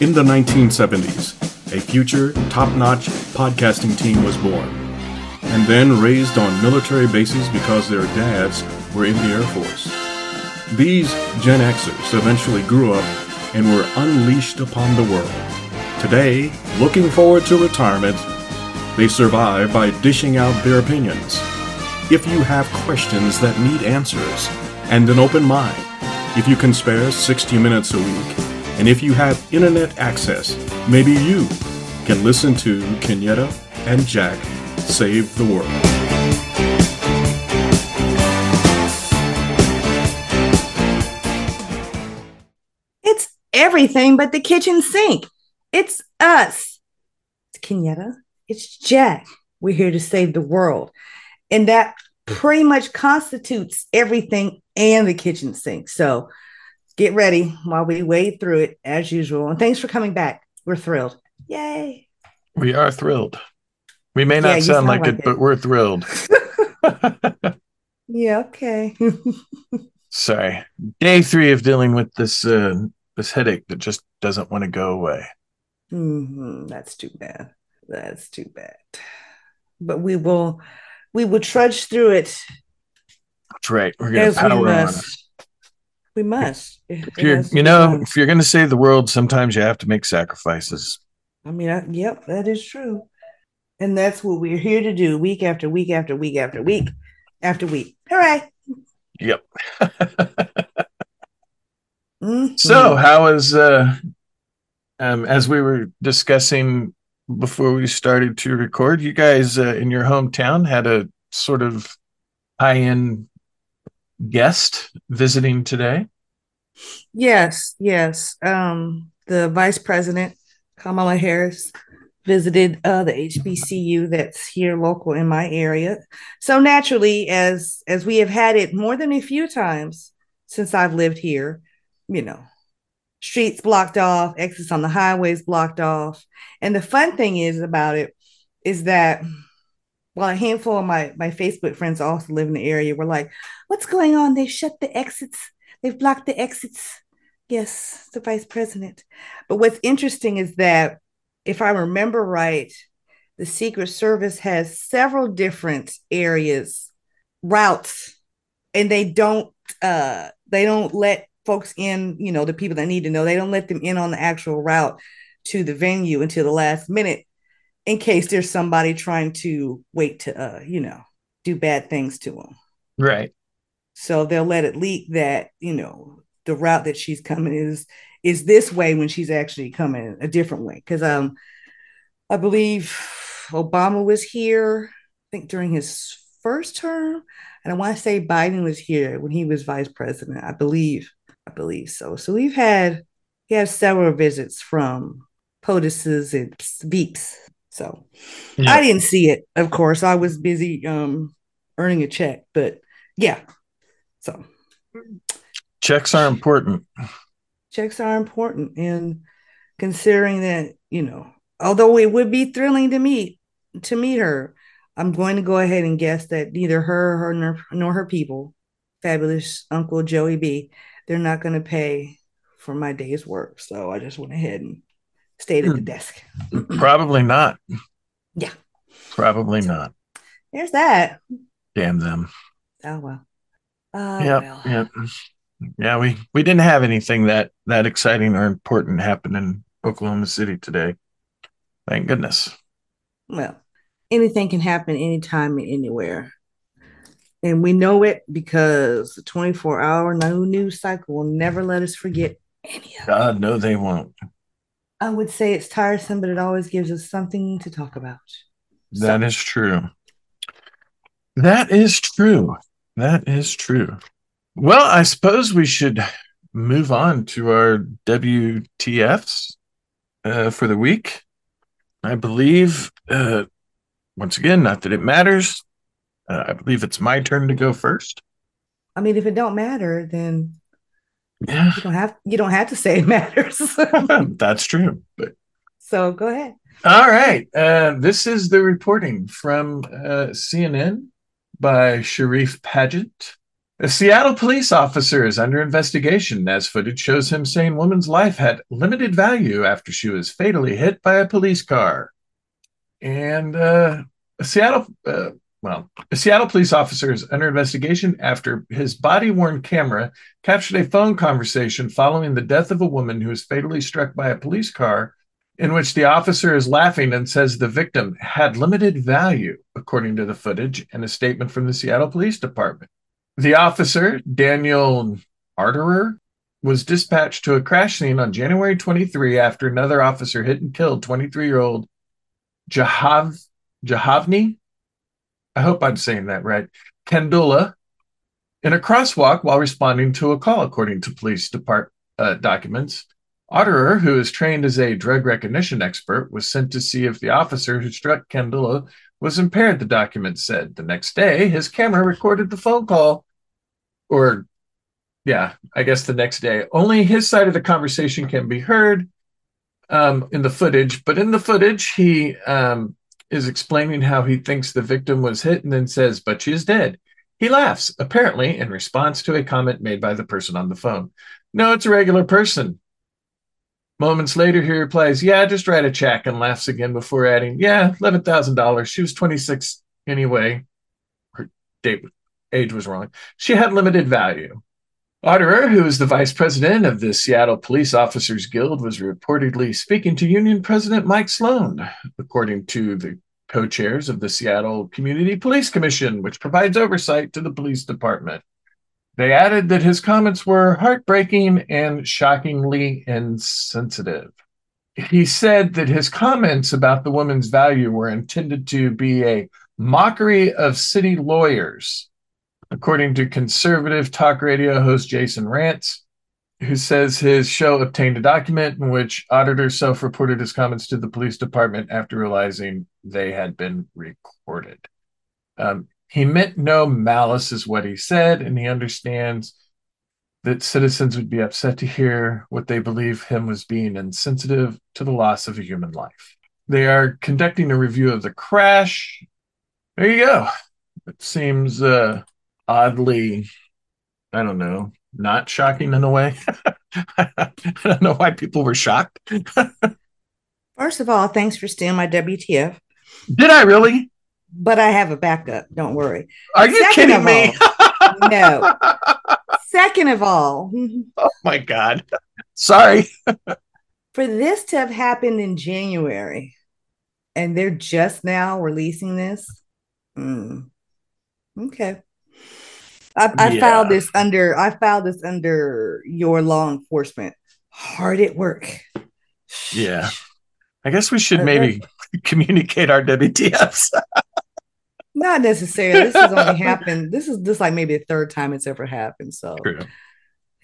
In the 1970s, a future, top notch podcasting team was born, and then raised on military bases because their dads were in the Air Force. These Gen Xers eventually grew up and were unleashed upon the world. Today, looking forward to retirement, they survive by dishing out their opinions. If you have questions that need answers and an open mind, if you can spare 60 minutes a week, and if you have internet access, maybe you can listen to Kenyetta and Jack save the world. It's everything but the kitchen sink. It's us. It's Kenyetta. It's Jack. We're here to save the world. And that pretty much constitutes everything and the kitchen sink. So get ready while we wade through it as usual. And thanks for coming back. We're thrilled. Yay. We are thrilled. We may not Yeah, sound sound like, like it, it. but we're thrilled. Yeah, okay. Sorry. Day three of dealing with this uh, this headache that just doesn't want to go away. Mhm, That's too bad. That's too bad. But we will we will trudge through it That's right. We're gonna as we power on it. We must. If you're, you know, if you're going to save the world, sometimes you have to make sacrifices. I mean, I, yep, that is true. And that's what we're here to do week after week after week after week after week. Hooray. Yep. Mhm. So, how is uh, um, as we were discussing before we started to record, you guys uh, in your hometown had a sort of high-end guest visiting today. Yes, yes. Um, the vice president, Kamala Harris, visited uh, the HBCU that's here local in my area. So naturally, as as we have had it more than a few times since I've lived here, you know, streets blocked off, exits on the highways blocked off. And the fun thing is about it is that well, a handful of my my Facebook friends also live in the area. We're like, what's going on? They shut the exits. They've blocked the exits. Yes, the vice president. But what's interesting is that if I remember right, the Secret Service has several different areas, routes, and they don't uh they don't let folks in, you know, the people that need to know, they don't let them in on the actual route to the venue until the last minute in case there's somebody trying to wait to uh, you know, do bad things to them. Right. So they'll let it leak that, you know, the route that she's coming is is this way when she's actually coming a different way. Because um I believe Obama was here, I think during his first term. And I want to say Biden was here when he was vice president. I believe. I believe so. So we've had he has several visits from POTUS's and Veeps. So Yeah. I didn't see it, of course. I was busy um earning a check, but yeah. So Checks are important. checks are important and considering that, you know, although it would be thrilling to meet to meet her, I'm going to go ahead and guess that neither her, her nor, nor her people, fabulous Uncle Joey B, they're not going to pay for my day's work. So I just went ahead and stayed at the Hmm. desk. Probably not. Yeah. Probably not. There's that. Damn them. Oh well. Oh yep. well. Yep. Yeah, we we didn't have anything that that exciting or important happen in Oklahoma City today. Thank goodness. Well, anything can happen anytime and anywhere. And we know it because the 24 hour no news cycle will never let us forget any of it. God, no, they won't. I would say it's tiresome, but it always gives us something to talk about. That is true. That is true. That is true. Well, I suppose we should move on to our WTFs uh, for the week. I believe, uh, once again, not that it matters. Uh, I believe it's my turn to go first. I mean, if it don't matter, then Yeah, you don't have you don't have to say it matters. that's true. But so go ahead. All right. Uh, this is the reporting from uh, CNN by Sharif Paget. A Seattle police officer is under investigation as footage shows him saying woman's life had limited value after she was fatally hit by a police car. And uh, a Seattle, uh, well, a Seattle police officer is under investigation after his body worn camera captured a phone conversation following the death of a woman who was fatally struck by a police car, in which the officer is laughing and says the victim had limited value, according to the footage and a statement from the Seattle Police Department. The officer, Daniel Auderer, was dispatched to a crash scene on January 23 after another officer hit and killed 23 year old Jahav, Jahavni. I hope I'm saying that right. Kandula in a crosswalk while responding to a call, according to police department uh, documents. Auderer, who is trained as a drug recognition expert, was sent to see if the officer who struck Kandula was impaired, the document said. The next day, his camera recorded the phone call or yeah, I guess the next day. Only his side of the conversation can be heard um, in the footage, but in the footage, he um, is explaining how he thinks the victim was hit and then says, but she is dead. He laughs, apparently in response to a comment made by the person on the phone. No, it's a regular person. Moments later, he replies, Yeah, just write a check and laughs again before adding, Yeah, $11,000. She was 26 anyway. Her date age was wrong. She had limited value. Auderer, who is the vice president of the Seattle Police Officers Guild, was reportedly speaking to Union President Mike Solan, according to the co chairs of the Seattle Community Police Commission, which provides oversight to the police department. They added that his comments were heartbreaking and shockingly insensitive. He said that his comments about the woman's value were intended to be a mockery of city lawyers according to conservative talk radio host Jason Rantz, who says his show obtained a document in which Auderer self reported his comments to the police department after realizing they had been recorded. Um, he meant no malice, is what he said, and he understands that citizens would be upset to hear what they believe him was being insensitive to the loss of a human life. They are conducting a review of the crash. There you go. It seems uh, oddly, I don't know, not shocking in a way. I don't know why people were shocked. First of all, thanks for stealing my WTF. Did I really? But I have a backup. Don't worry. Are you Second kidding me? All, no. Second of all, oh my God. Sorry. for this to have happened in January and they're just now releasing this. Mm, okay. I, I yeah. filed this under I filed this under your law enforcement. Hard at work. Yeah. I guess we should maybe communicate our WTFs. Not necessarily. This has only happened. This is just like maybe the third time it's ever happened. So True.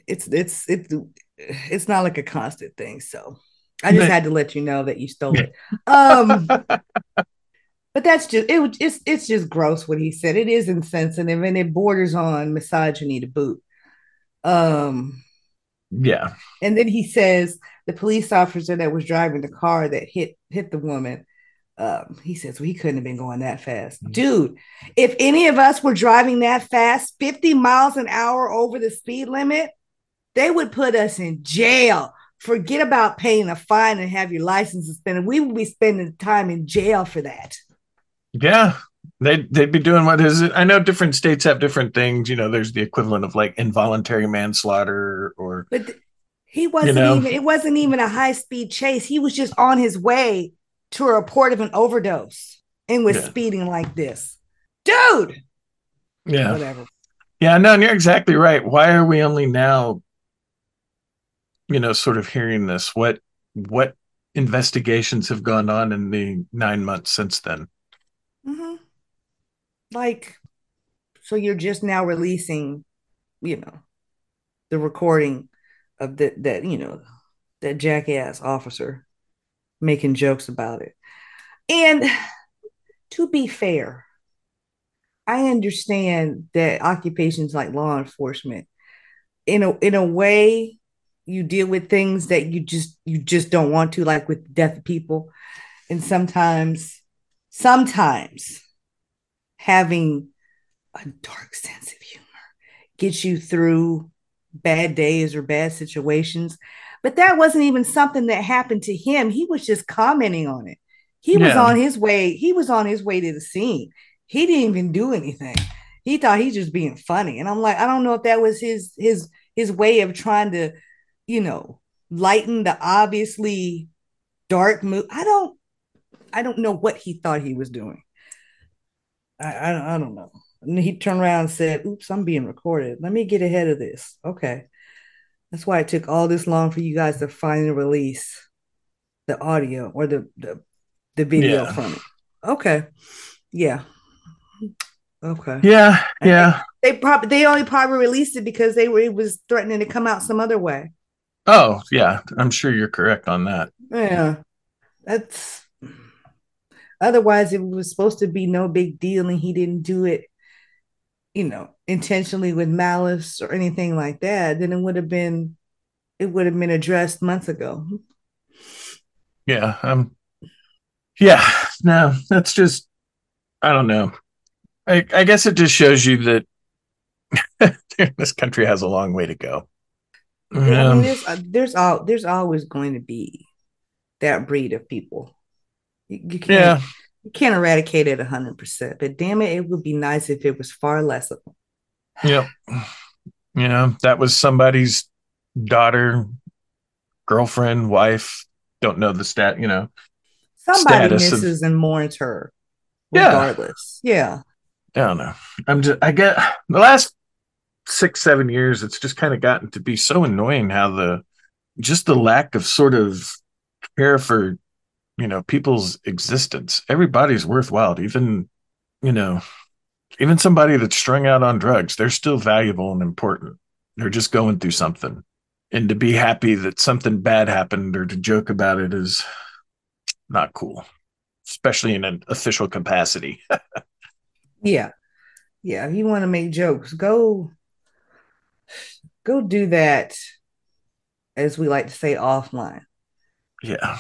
it's it's it's it's not like a constant thing. So I just had to let you know that you stole it. Um but that's just it. It's it's just gross what he said. It is insensitive and it borders on misogyny to boot. Um, yeah. And then he says the police officer that was driving the car that hit hit the woman. Um, he says well, he couldn't have been going that fast, mm-hmm. dude. If any of us were driving that fast, fifty miles an hour over the speed limit, they would put us in jail. Forget about paying a fine and have your license suspended. We would be spending time in jail for that. Yeah, they'd they'd be doing what is it? I know different states have different things. You know, there's the equivalent of like involuntary manslaughter or. But th- he wasn't you know, even. It wasn't even a high speed chase. He was just on his way to a report of an overdose and was yeah. speeding like this, dude. Yeah. Whatever. Yeah, no, you're exactly right. Why are we only now, you know, sort of hearing this? What what investigations have gone on in the nine months since then? Mm-hmm. like so you're just now releasing you know the recording of that that you know that jackass officer making jokes about it and to be fair i understand that occupations like law enforcement in a in a way you deal with things that you just you just don't want to like with death of people and sometimes sometimes having a dark sense of humor gets you through bad days or bad situations. But that wasn't even something that happened to him. He was just commenting on it. He was on his way. He was on his way to the scene. He didn't even do anything. He thought he's just being funny. And I'm like, I don't know if that was his his his way of trying to, you know, lighten the obviously dark mood. I don't I don't know what he thought he was doing. I I, don't- I don't know. And he turned around and said, "Oops, I'm being recorded. Let me get ahead of this." Okay. That's why it took all this long for you guys to finally release the audio or the the, the video Yeah. from it. Okay. Yeah. Okay. Yeah, yeah. They probably they only probably released it because they were it was threatening to come out some other way. Oh, yeah. I'm sure you're correct on that. Yeah. That's otherwise it was supposed to be no big deal and he didn't do it, you know, intentionally with malice or anything like that, then it would have been it would have been addressed months ago. Yeah. Um. Yeah. No, that's just. I don't know. I I guess it just shows you that this country has a long way to go. I mean, Um, there's uh, there's all there's always going to be that breed of people. You, you can't yeah. You can't eradicate it hundred percent, but damn it, it would be nice if it was far less of them. Yep. You know, that was somebody's daughter, girlfriend, wife. Don't know the stat. You know. Somebody Status of- misses and mourns her, Yeah. regardless. Yeah. I don't know. I'm just. I get the last six seven years. It's just kind of gotten to be so annoying how the just the lack of sort of care for you know people's existence. Everybody's worthwhile. Even you know, even somebody that's strung out on drugs, they're still valuable and important. They're just going through something, and to be happy that something bad happened or to joke about it is not cool, especially in an official capacity. Yeah. Yeah. If you want to make jokes, go go do that, as we like to say, offline. yeah.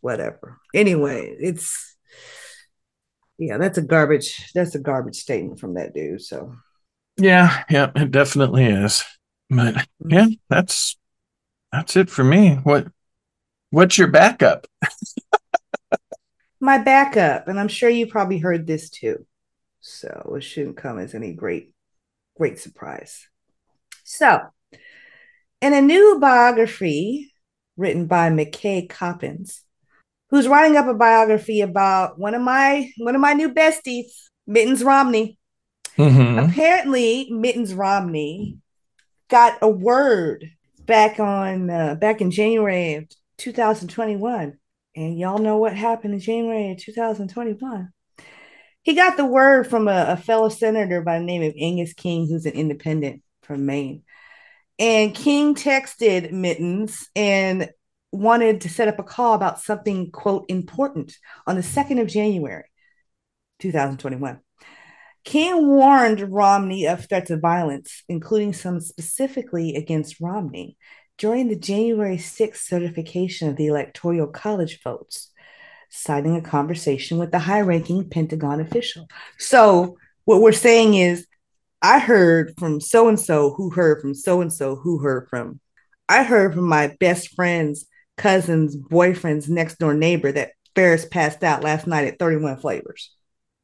Whatever. Anyway, it's yeah, that's a garbage, that's a garbage statement from that dude. So Yeah, yeah, it definitely is. But mm-hmm. yeah, that's that's it for me. What what's your backup? my backup, and I'm sure you probably heard this too. So it shouldn't come as any great, great surprise. So, in a new biography written by McKay Coppins, who's writing up a biography about one of my one of my new besties, Mittens Romney. Mhm. Apparently, Mittens Romney got a word back on uh, back in January of 2021, and y'all know what happened in January of 2021. He got the word from a, a fellow senator by the name of Angus King, who's an independent from Maine. And King texted Mittens and wanted to set up a call about something, quote, important on the 2nd of January, 2021. King warned Romney of threats of violence, including some specifically against Romney, during the January 6th certification of the Electoral College votes, citing a conversation with the high ranking Pentagon official. So, what we're saying is, I heard from so and so who heard from so and so who heard from. I heard from my best friend's cousin's boyfriend's next door neighbor that Ferris passed out last night at 31 Flavors.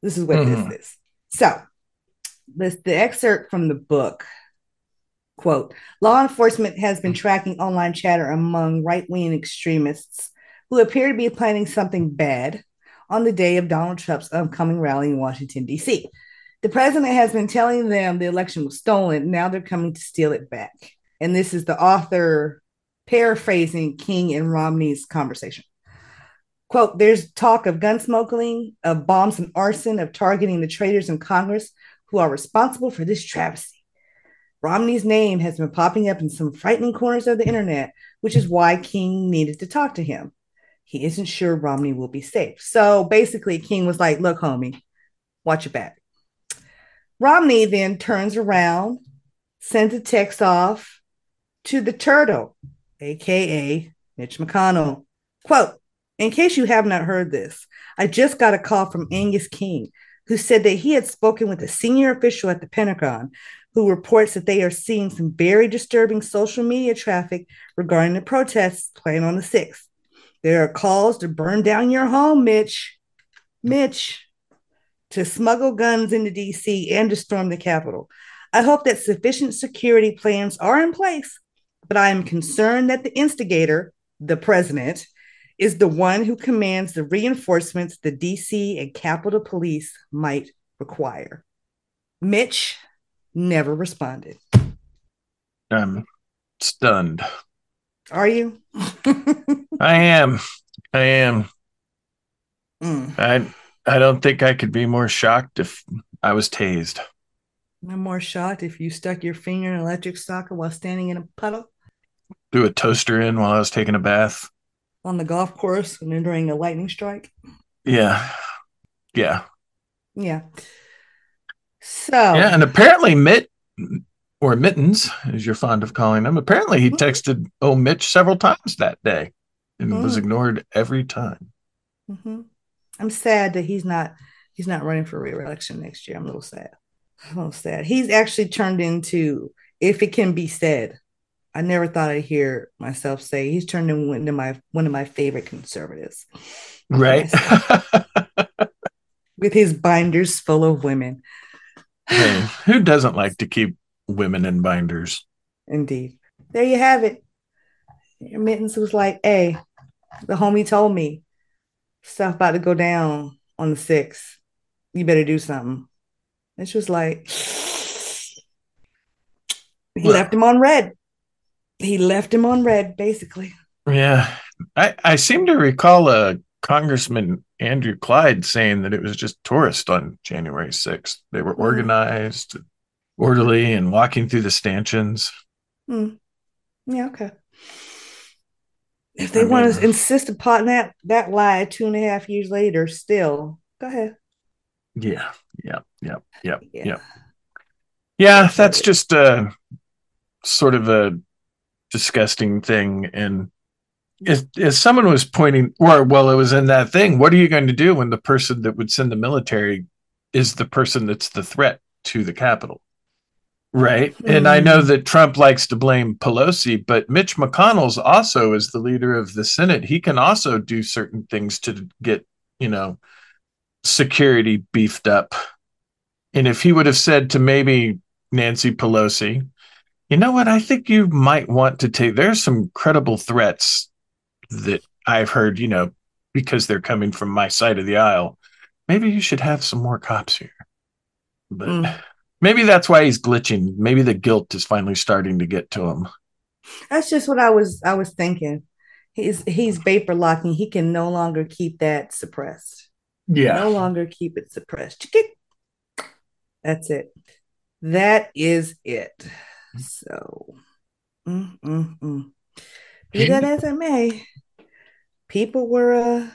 This is what Mhm. this is. So, this the excerpt from the book. Quote, law enforcement has been tracking online chatter among right-wing extremists who appear to be planning something bad on the day of Donald Trump's upcoming rally in Washington, D.C. The president has been telling them the election was stolen. Now they're coming to steal it back. And this is the author paraphrasing King and Romney's conversation. Quote, there's talk of gun smuggling, of bombs and arson, of targeting the traitors in Congress who are responsible for this travesty. Romney's name has been popping up in some frightening corners of the internet, which is why King needed to talk to him. He isn't sure Romney will be safe. So basically, King was like, Look, homie, watch your back. Romney then turns around, sends a text off to the turtle, aka Mitch McConnell. Quote, in case you have not heard this, I just got a call from Angus King, who said that he had spoken with a senior official at the Pentagon who reports that they are seeing some very disturbing social media traffic regarding the protests planned on the 6th. There are calls to burn down your home, Mitch. Mitch, to smuggle guns into DC and to storm the Capitol. I hope that sufficient security plans are in place, but I am concerned that the instigator, the president, is the one who commands the reinforcements the DC and Capitol Police might require. Mitch never responded. I'm stunned. Are you? I am. I am. Mm. I I don't think I could be more shocked if I was tased. I'm more shocked if you stuck your finger in an electric socket while standing in a puddle Threw a toaster in while I was taking a bath. on the golf course and during a lightning strike. Yeah. Yeah. Yeah. So Yeah. And apparently Mitt or Mittens, as you're fond of calling him, apparently he Mhm. texted oh Mitch several times that day and was Mm. ignored every time. Mm-hmm. I'm sad that he's not he's not running for reelection next year. I'm a little sad. I'm a little sad. He's actually turned into, if it can be said, I never thought I'd hear myself say he's turned into my one of my favorite conservatives. Right. With his binders full of women. hey, who doesn't like to keep women in binders? Indeed. There you have it. Your mittens was like, hey, the homie told me stuff about to go down on the sixth. You better do something. It's just like he Well- left him on red. He left him on red, basically. Yeah. I, I seem to recall a Congressman Andrew Clyde saying that it was just tourists on January 6th. They were Mm. organized, orderly, and walking through the stanchions. Hmm. Yeah, okay. If they I want mean- to insist upon that that lie two and a half years later, still go ahead. Yeah. Yeah. Yeah. Yeah. Yeah. Yeah. Yeah. That's just a sort of a disgusting thing. And if, if someone was pointing, or well, it was in that thing, what are you going to do when the person that would send the military is the person that's the threat to the Capitol? Right. And I know Mm. that Trump likes to blame Pelosi, but Mitch McConnell's also is the leader of the Senate. He can also do certain things to get, you know, security beefed up. And if he would have said to maybe Nancy Pelosi, you know what, I think you might want to take, there's some credible threats that I've heard, you know, because they're coming from my side of the aisle. Maybe you should have some more cops here. But Mm. maybe that's why he's glitching. Maybe the guilt is finally starting to get to him. That's just what I was I was thinking. He's he's vapor locking. He can no longer keep that suppressed. Yeah. No longer keep it suppressed. That's it. That is it. So, mm, mm, mm. be that as it may, people were uh,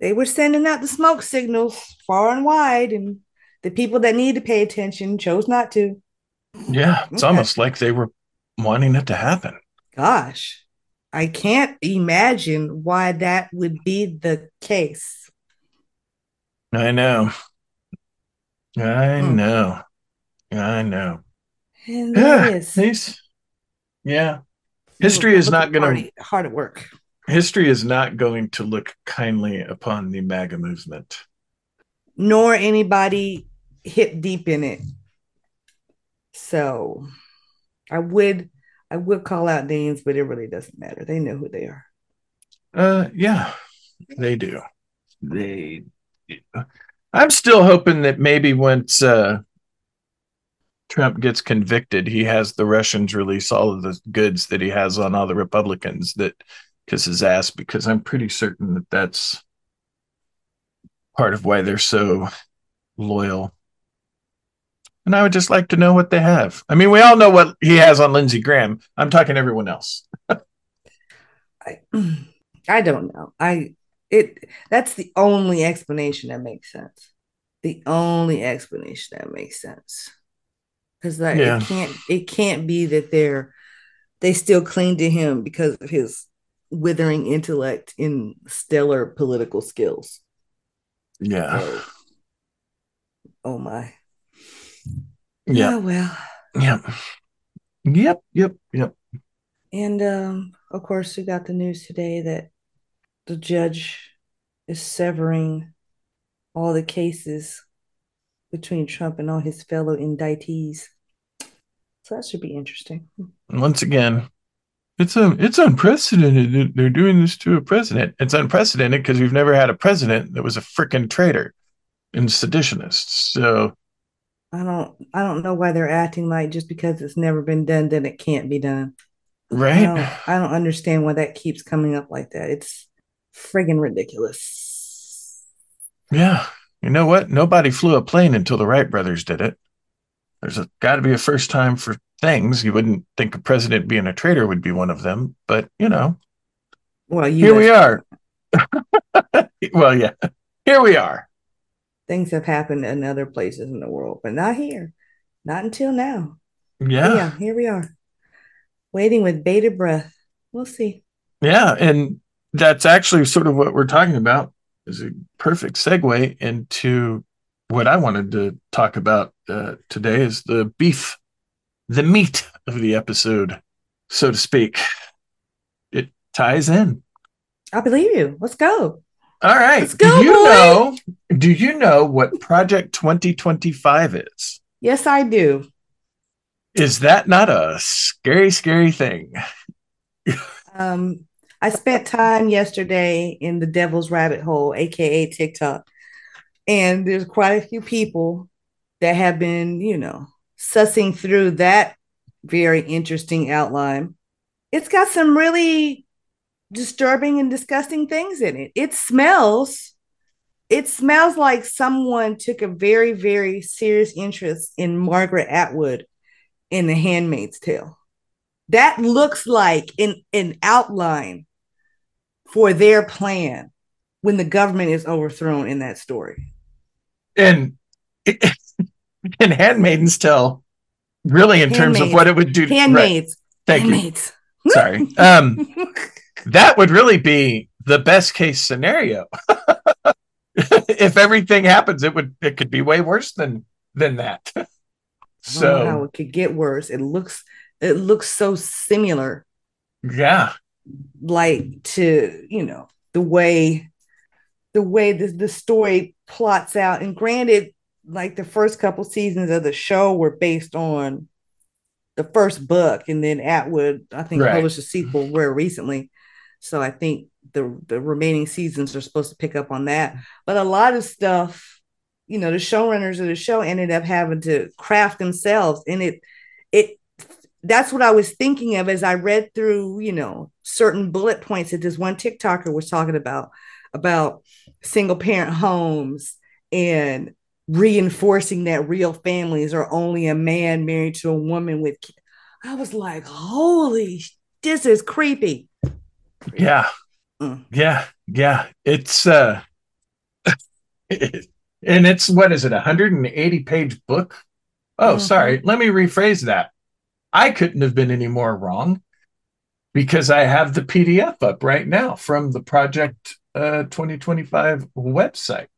they were sending out the smoke signals far and wide, and the people that need to pay attention chose not to. Yeah. It's Okay. almost like they were wanting it to happen. Gosh, I can't imagine why that would be the case. I know. I Hmm. know. I know. And Yeah, that is these- yeah. History is not gonna- hard, hard at work. History is not going to look kindly upon the MAGA movement. nor anybody hip deep in it. So I would I would call out names, but it really doesn't matter. They know who they are. Uh, yeah, they do. They. do. I'm still hoping that maybe once uh, Trump gets convicted, he has the Russians release all of the goods that he has on all the Republicans that kiss his ass, because I'm pretty certain that that's part of why they're so loyal. And I would just like to know what they have. I mean, we all know what he has on Lindsey Graham. I'm talking everyone else. I I don't know. I it that's the only explanation that makes sense. The only explanation that makes sense. Because like Yeah. it can't it can't be that they're they still cling to him because of his withering intellect and stellar political skills. Yeah. So, oh my. Yeah, Oh, well. Yep. Yep. Yep. Yep. And um, of course, we got the news today that the judge is severing all the cases between Trump and all his fellow indictees. So that should be interesting. Once again, it's um it's unprecedented. They're doing this to a president. It's unprecedented because we've never had a president that was a freaking traitor and seditionist. So I don't I don't know why they're acting like just because it's never been done, then it can't be done. right. I don't, I don't understand why that keeps coming up like that. It's friggin' ridiculous. Yeah. You know what? Nobody flew a plane until the Wright brothers did it. There's got to be a first time for things. You wouldn't think a president being a traitor would be one of them, but you know, Well, you here we are. well, yeah, here we are. Things have happened in other places in the world, but not here. Not until now. Yeah. yeah, here we are. Waiting with bated breath. We'll see. Yeah, and that's actually sort of what we're talking about. Is a perfect segue into what I wanted to talk about uh, today is the beef, the meat of the episode, so to speak. It ties in. I believe you. Let's go. All right. Let's go, do you boy. know? Do you know what Project 2025 is? Yes, I do. Is that not a scary, scary thing? Um, I spent time yesterday in the devil's rabbit hole, aka TikTok, and there's quite a few people that have been, you know, sussing through that very interesting outline. It's got some really disturbing and disgusting things in it. It smells, it smells like someone took a very, very serious interest in Margaret Atwood in The Handmaid's Tale. That looks like an, an outline for their plan when the government is overthrown in that story. And and Handmaidens tell really, in terms of what it would do. right. Handmaids. Thank you. Sorry. Um, that would really be the best case scenario. if everything happens, it would it could be way worse than than that. I how So it could get worse. It looks it looks so similar, yeah, like to you know the way the way the, the story plots out. And granted, like the first couple seasons of the show were based on the first book, and then Atwood, I think, Right. published a sequel very recently. So I think the the remaining seasons are supposed to pick up on that. But a lot of stuff, you know, the showrunners of the show ended up having to craft themselves, and it it that's what I was thinking of as I read through, you know, certain bullet points that this one TikToker was talking about about single parent homes and reinforcing that real families are only a man married to a woman with ki- I was like, holy, this is creepy. yeah, Mm. yeah, yeah. It's uh, and it's what is it? A 180 page book? Oh, Mhm. sorry. Let me rephrase that. I couldn't have been any more wrong because I have the PDF up right now from the Project uh, 2025 website.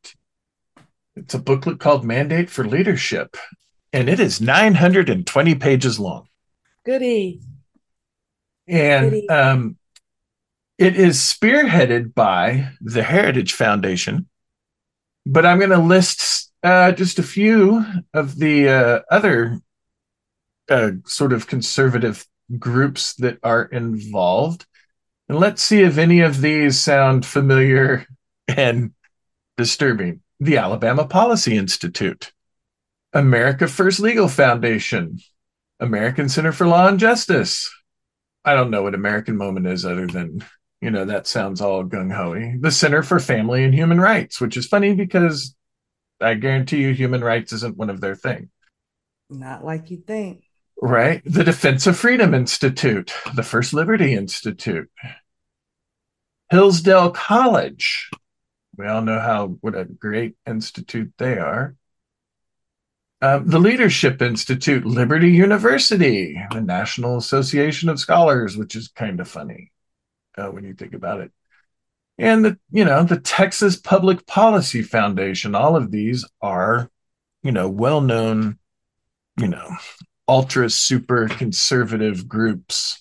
It's a booklet called Mandate for Leadership, and it is 920 pages long. Goody. And Goody. um, it is spearheaded by the Heritage Foundation. But I'm going to list uh, just a few of the uh, other uh, sort of conservative groups that are involved. And let's see if any of these sound familiar and disturbing. The Alabama Policy Institute, America First Legal Foundation, American Center for Law and Justice. I don't know what American Moment is other than, you know, that sounds all gung ho The Center for Family and Human Rights, which is funny because I guarantee you human rights isn't one of their thing. Not like you think. Right. The Defense of Freedom Institute, the First Liberty Institute, Hillsdale College. We all know how what a great institute they are. Um, the Leadership Institute, Liberty University, the National Association of Scholars, which is kind of funny uh, when you think about it. And the, you know, the Texas Public Policy Foundation. All of these are, you know, well-known you know, ultra super conservative groups.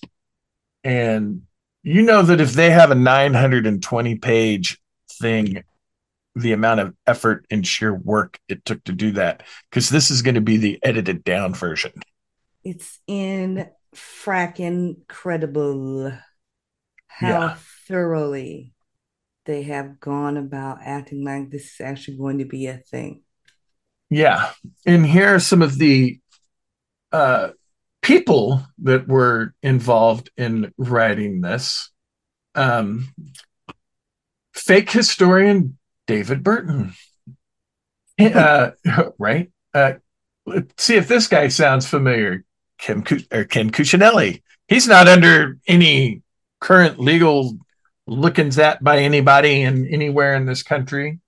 And you know that if they have a 920 page thing, the amount of effort and sheer work it took to do that, because this is going to be the edited down version. It's in fracking credible how Yeah. thoroughly they have gone about acting like this is actually going to be a thing. Yeah. And here are some of the uh, people that were involved in writing this. Um, fake historian David Barton. Uh, right? Uh, let's see if this guy sounds familiar. Cu- or Ken Cuccinelli. He's not under any current legal lookings at by anybody in anywhere in this country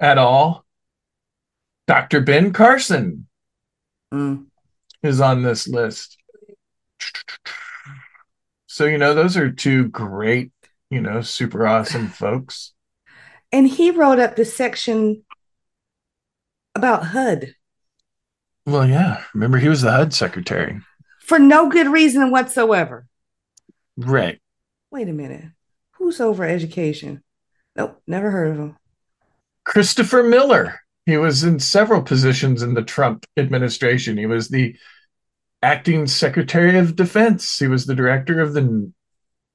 at all. Dr. Ben Carson Mm. Is on this list. So, you know, those are two great, you know, super awesome folks. And he wrote up the section about HUD Well, yeah. Remember, he was the HUD secretary. for no good reason whatsoever. Right. Wait a minute. Who's over education? Nope, never heard of him. Christopher Miller. He was in several positions in the Trump administration. He was the acting secretary of defense. He was the director of the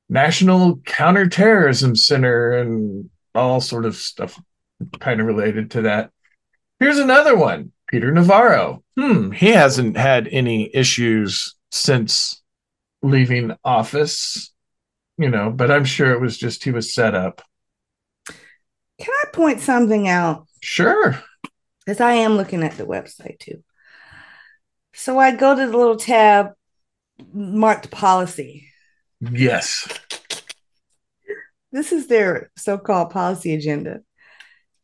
National Counterterrorism Center and all sort of stuff kind of related to that. Here's another one, Peter Navarro. Hmm, he hasn't had any issues since leaving office, you know, but I'm sure it was just he was set up. Can I point something out? Sure. Because I am looking at the website too. So I go to the little tab marked policy. Yes. This is their so called policy agenda.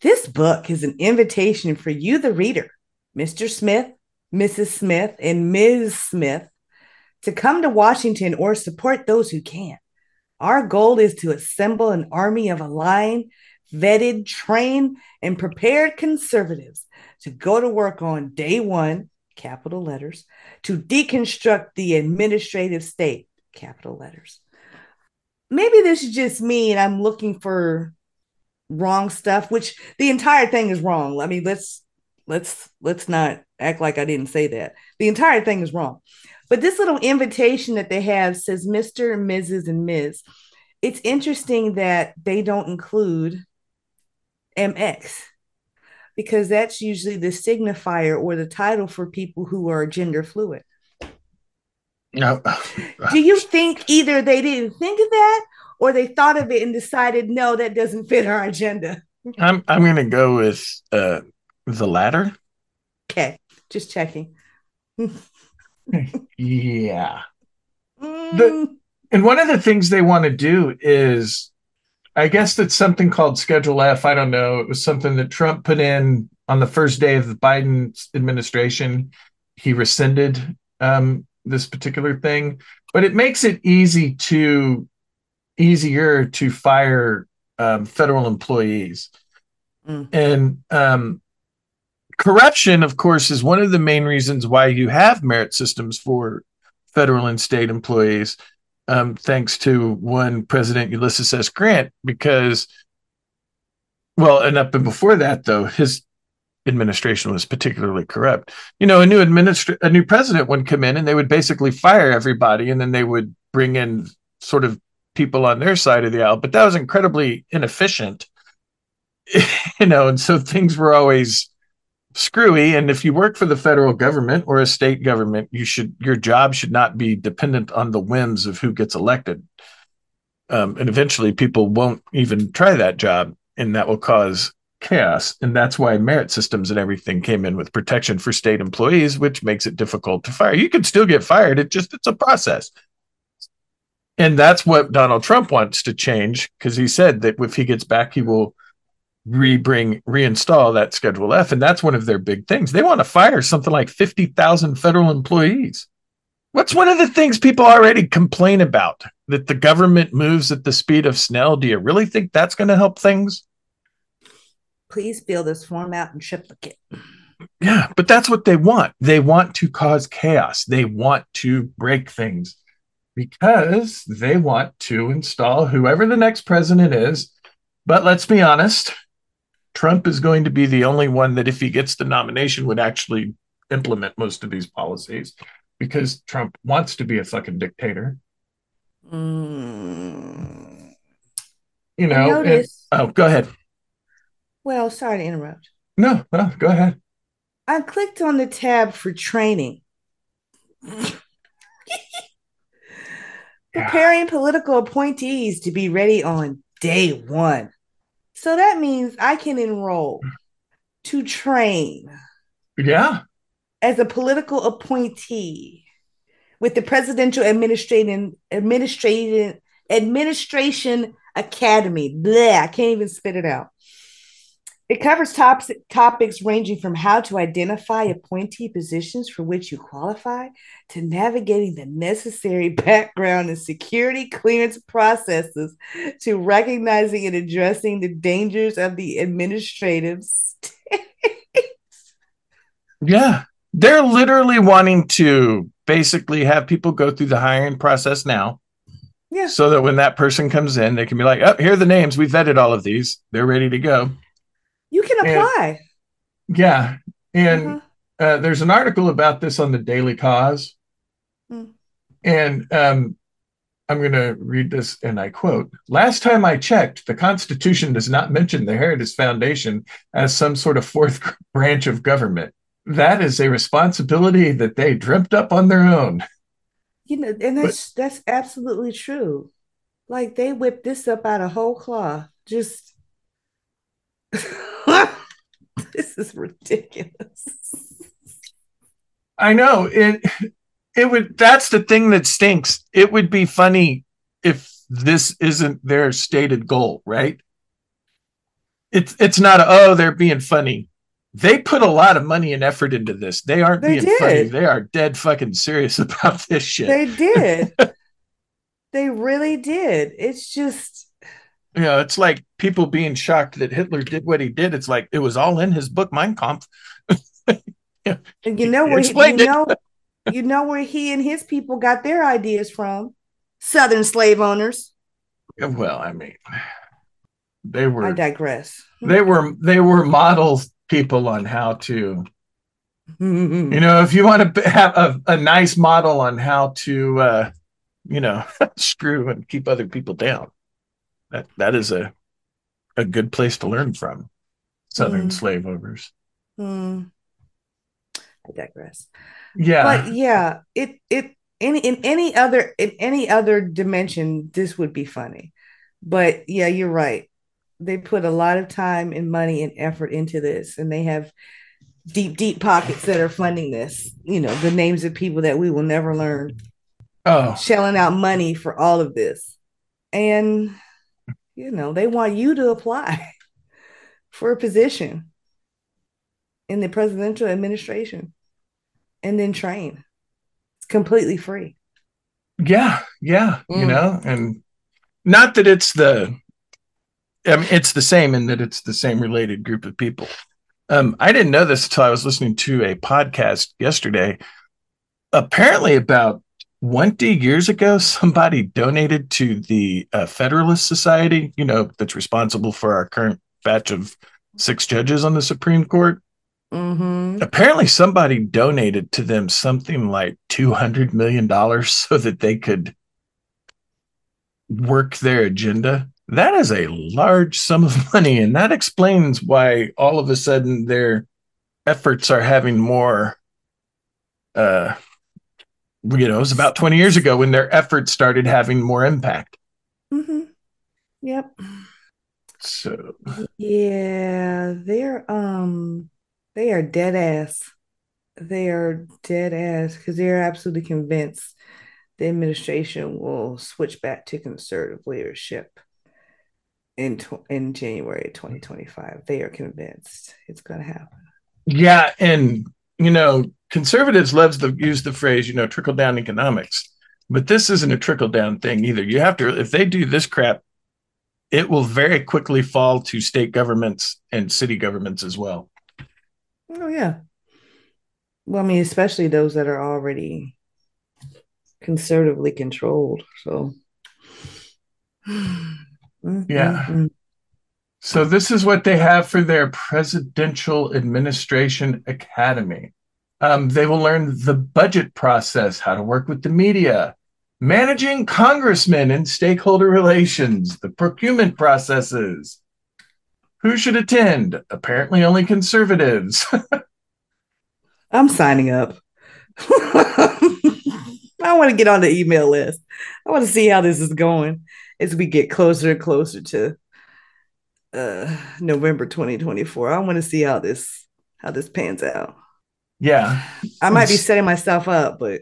This book is an invitation for you, the reader, Mr. Smith, Mrs. Smith, and Ms. Smith, to come to Washington or support those who can. Our goal is to assemble an army of aligned, vetted, trained, and prepared conservatives to go to work on day one, capital letters, to deconstruct the administrative state, capital letters. Maybe this is just me and I'm looking for wrong stuff, which the entire thing is wrong. I mean, let's let's let's not act like I didn't say that. The entire thing is wrong. But this little invitation that they have says Mr., Mrs., and Ms. It's interesting that they don't include MX because that's usually the signifier or the title for people who are gender fluid. No. Do you think either they didn't think of that or they thought of it and decided, no, that doesn't fit our agenda? I'm I'm gonna go with uh the latter. Okay, just checking. Yeah. Mm, And one of the things they want to do is I guess it's something called Schedule F. I don't know. It was something that Trump put in on the first day of the Biden administration. He rescinded um, this particular thing, but it makes it easy to easier to fire um, federal employees. Mm. And um, corruption, of course, is one of the main reasons why you have merit systems for federal and state employees um, thanks to one President Ulysses S. Grant, because, well, and up and before that, though, his administration was particularly corrupt. You know, a new administr- a new president would come in and they would basically fire everybody, and then they would bring in sort of people on their side of the aisle. But that was incredibly inefficient, you know, and so things were always screwy and if you work for the federal government or a state government you should your job should not be dependent on the whims of who gets elected. Um, and eventually people won't even try that job and that will cause chaos. And that's why merit systems and everything came in with protection for state employees which makes it difficult to fire. You can still get fired it just it's a process. And that's what donald trump wants to change because he said that if he gets back he will re-bring reinstall that schedule f and that's one of their big things they want to fire something like 50,000 federal employees what's one of the things people already complain about that the government moves at the speed of snail do you really think that's going to help things please fill this form out in triplicate. Yeah, but that's what they want. They want to cause chaos. They want to break things because they want to install whoever the next president is. But let's be honest, Trump is going to be the only one that, if he gets the nomination, would actually implement most of these policies because Trump wants to be a fucking dictator. Mm. You know, and- oh, go ahead. Well, sorry to interrupt. No, no, go ahead. I clicked on the tab for training. Preparing political appointees to be ready on day one. So that means I can enroll to train Yeah, as a political appointee with the Presidential Administrating Administrating Administration Academy. Blah, I can't even spit it out. It covers tops, topics ranging from how to identify appointee positions for which you qualify to navigating the necessary background and security clearance processes to recognizing and addressing the dangers of the administrative state. yeah. They're literally wanting to basically have people go through the hiring process now Yeah. so that when that person comes in, they can be like, oh, here are the names. We vetted all of these. They're ready to go. You can And- apply. Yeah. And Mhm. uh, there's an article about this on the Daily Kos. Hmm. And um, I'm going to read this and I quote Last time I checked, the Constitution does not mention the Heritage Foundation as some sort of fourth branch of government. That is a responsibility that they dreamt up on their own. You know, and that's that's absolutely true. Like they whipped this up out of whole cloth. Just this is ridiculous. I know it. It would. That's the thing that stinks. It would be funny if this isn't their stated goal, right? It's it's not. A, oh, they're being funny. They put a lot of money and effort into this. They aren't They being funny. They are dead fucking serious about this shit. They did. they really did. It's just you know, it's like people being shocked that Hitler did what he did. It's like it was all in his book Mein Kampf. and you know where he, you it. know you know where he and his people got their ideas from. Southern slave owners. Well, I mean, they were. I digress. they were they were model people on how to you know if you want to have a, a nice model on how to uh you know screw and keep other people down that that is a a good place to learn from southern Mhm. slave owners Hmm. I digress. yeah. But yeah it it in in any other in any other dimension this would be funny. But yeah you're right. They put a lot of time and money and effort into this and they have deep deep pockets that are funding this you know the names of people that we will never learn. Oh. Shelling out money for all of this. And you know they want you to apply for a position in the presidential administration and then train. It's completely free. Yeah yeah you Mm. know and not that it's the I mean, it's the same in that it's the same related group of people. Um i didn't know this until i was listening to a podcast yesterday apparently about 20 years ago somebody donated to the uh, federalist society you know that's responsible for our current batch of six judges on the supreme court mm-hmm. apparently somebody donated to them something like 200 million dollars so that they could work their agenda that is a large sum of money and that explains why all of a sudden their efforts are having more uh you know it was about 20 years ago when their efforts started having more impact Mm-hmm. yep so yeah they're um they are dead ass they are dead ass because they're absolutely convinced the administration will switch back to conservative leadership in tw- in January 2025. They are convinced it's going to happen. Yeah, and you know, conservatives loves to use the phrase, you know, trickle down economics. But this isn't a trickle down thing either. You have to if they do this crap, it will very quickly fall to state governments and city governments as well. Oh yeah. Well, I mean, especially those that are already conservatively controlled. So yeah. Mm-hmm. So this is what they have for their Presidential Administration Academy. Um, they will learn the budget process, how to work with the media, managing congressmen and stakeholder relations, the procurement processes. Who should attend? Apparently, only conservatives. I'm signing up. I want to get on the email list. I want to see how this is going as we get closer and closer to uh, November 2024. I want to see how this how this pans out. Yeah. I might be setting myself up, but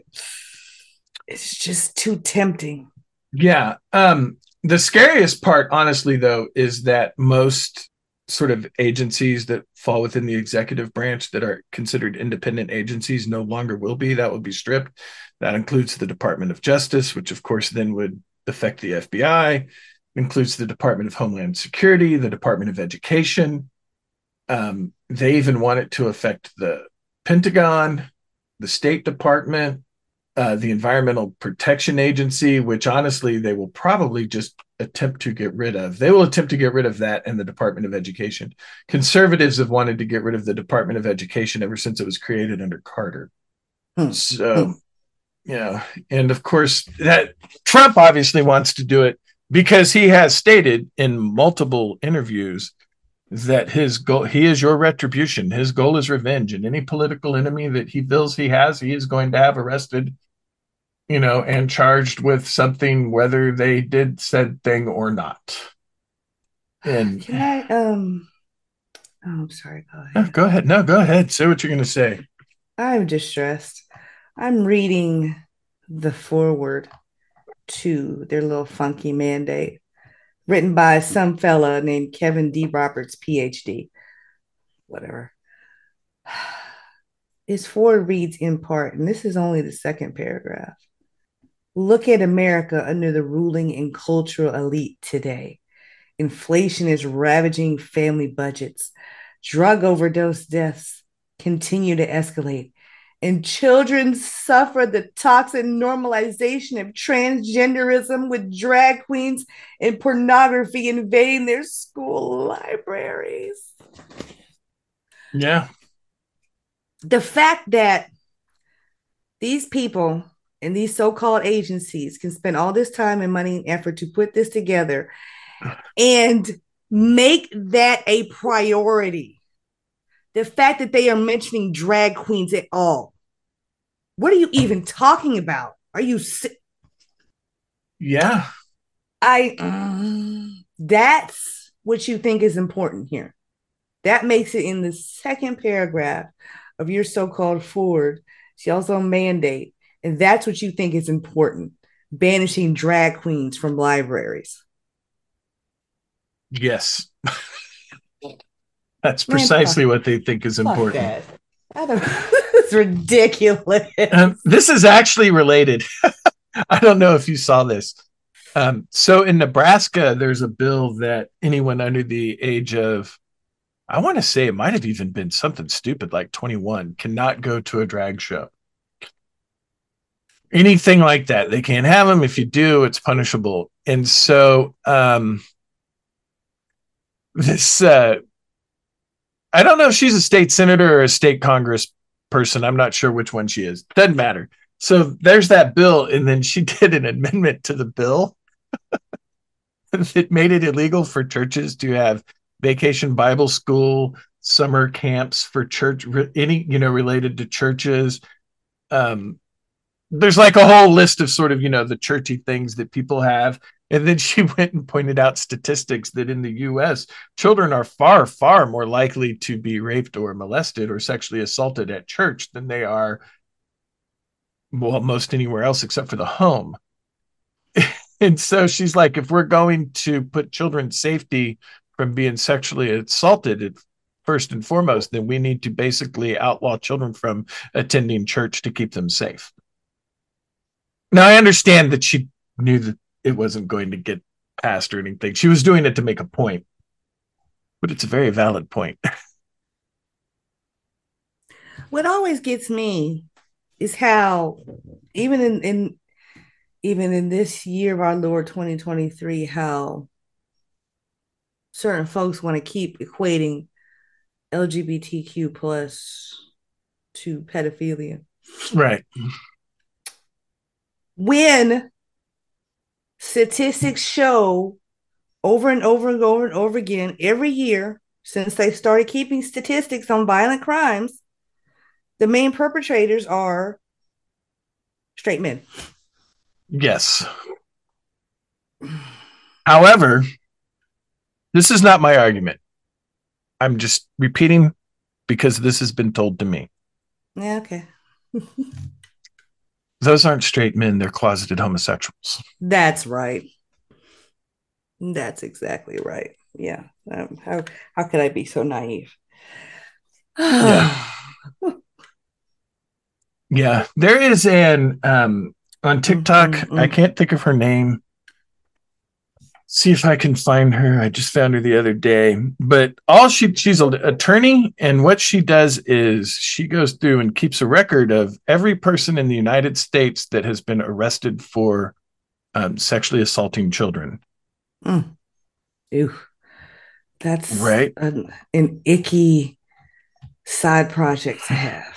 it's just too tempting. Yeah. Um the scariest part honestly though is that most sort of agencies that fall within the executive branch that are considered independent agencies no longer will be that will be stripped that includes the Department of Justice, which of course then would affect the FBI, includes the Department of Homeland Security, the Department of Education. Um, they even want it to affect the Pentagon, the State Department, uh, the Environmental Protection Agency, which honestly they will probably just attempt to get rid of. They will attempt to get rid of that and the Department of Education. Conservatives have wanted to get rid of the Department of Education ever since it was created under Carter. Hmm. So hmm know, and of course that Trump obviously wants to do it because he has stated in multiple interviews that his goal he is your retribution. His goal is revenge. And any political enemy that he feels he has he is going to have arrested you know and charged with something whether they did said thing or not. And can i um oh, i'm sorry go ahead. No, go ahead. No go ahead. Say what you're going to say. I'm distressed. I'm reading the foreword 2, their little funky mandate, written by some fella named Kevin D. Roberts, PhD, whatever. His four reads in part, and this is only the second paragraph. Look at America under the ruling and cultural elite today. Inflation is ravaging family budgets. Drug overdose deaths continue to escalate and children suffer the toxic normalization of transgenderism with drag queens and pornography invading their school libraries. Yeah. The fact that these people and these so called agencies can spend all this time and money and effort to put this together and make that a priority. The fact that they are mentioning drag queens at all what are you even talking about? Are you si- Yeah. I um, that's what you think is important here. That makes it in the second paragraph of your so-called foreword. She also mandate, and that's what you think is important: banishing drag queens from libraries. Yes, that's precisely Man, what they think is important. I don't. it's ridiculous. Um, this is actually related. I don't know if you saw this. Um, so in Nebraska, there's a bill that anyone under the age of, I want to say it might have even been something stupid like 21, cannot go to a drag show. Anything like that, they can't have them. If you do, it's punishable. And so, um, this, uh, I don't know if she's a state senator or a state congress person. I'm not sure which one she is. Doesn't matter. So there's that bill, and then she did an amendment to the bill that made it illegal for churches to have vacation Bible school, summer camps for church, any you know related to churches. Um, there's like a whole list of sort of you know the churchy things that people have and then she went and pointed out statistics that in the US, children are far, far more likely to be raped or molested or sexually assaulted at church than they are, well, most anywhere else except for the home. and so she's like, if we're going to put children's safety from being sexually assaulted first and foremost, then we need to basically outlaw children from attending church to keep them safe. Now, I understand that she knew that it wasn't going to get passed or anything. She was doing it to make a point, but it's a very valid point. what always gets me is how even in, in even in this year of our Lord 2023, how certain folks want to keep equating LGBTQ plus to pedophilia. Right. When statistics show over and over and over and over again every year since they started keeping statistics on violent crimes, the main perpetrators are straight men. Yes. However, this is not my argument. I'm just repeating because this has been told to me. Yeah, okay. Those aren't straight men, they're closeted homosexuals. That's right. That's exactly right. Yeah. Um, how how could I be so naive? Yeah. Yeah, there is an um on TikTok. mm, I mm. can't think of her name. See if I can find her. I just found her the other day. But all she she's an attorney, and what she does is she goes through and keeps a record of every person in the United States that has been arrested for um, sexually assaulting children. Ew. That's Right. an, an icky side project to have.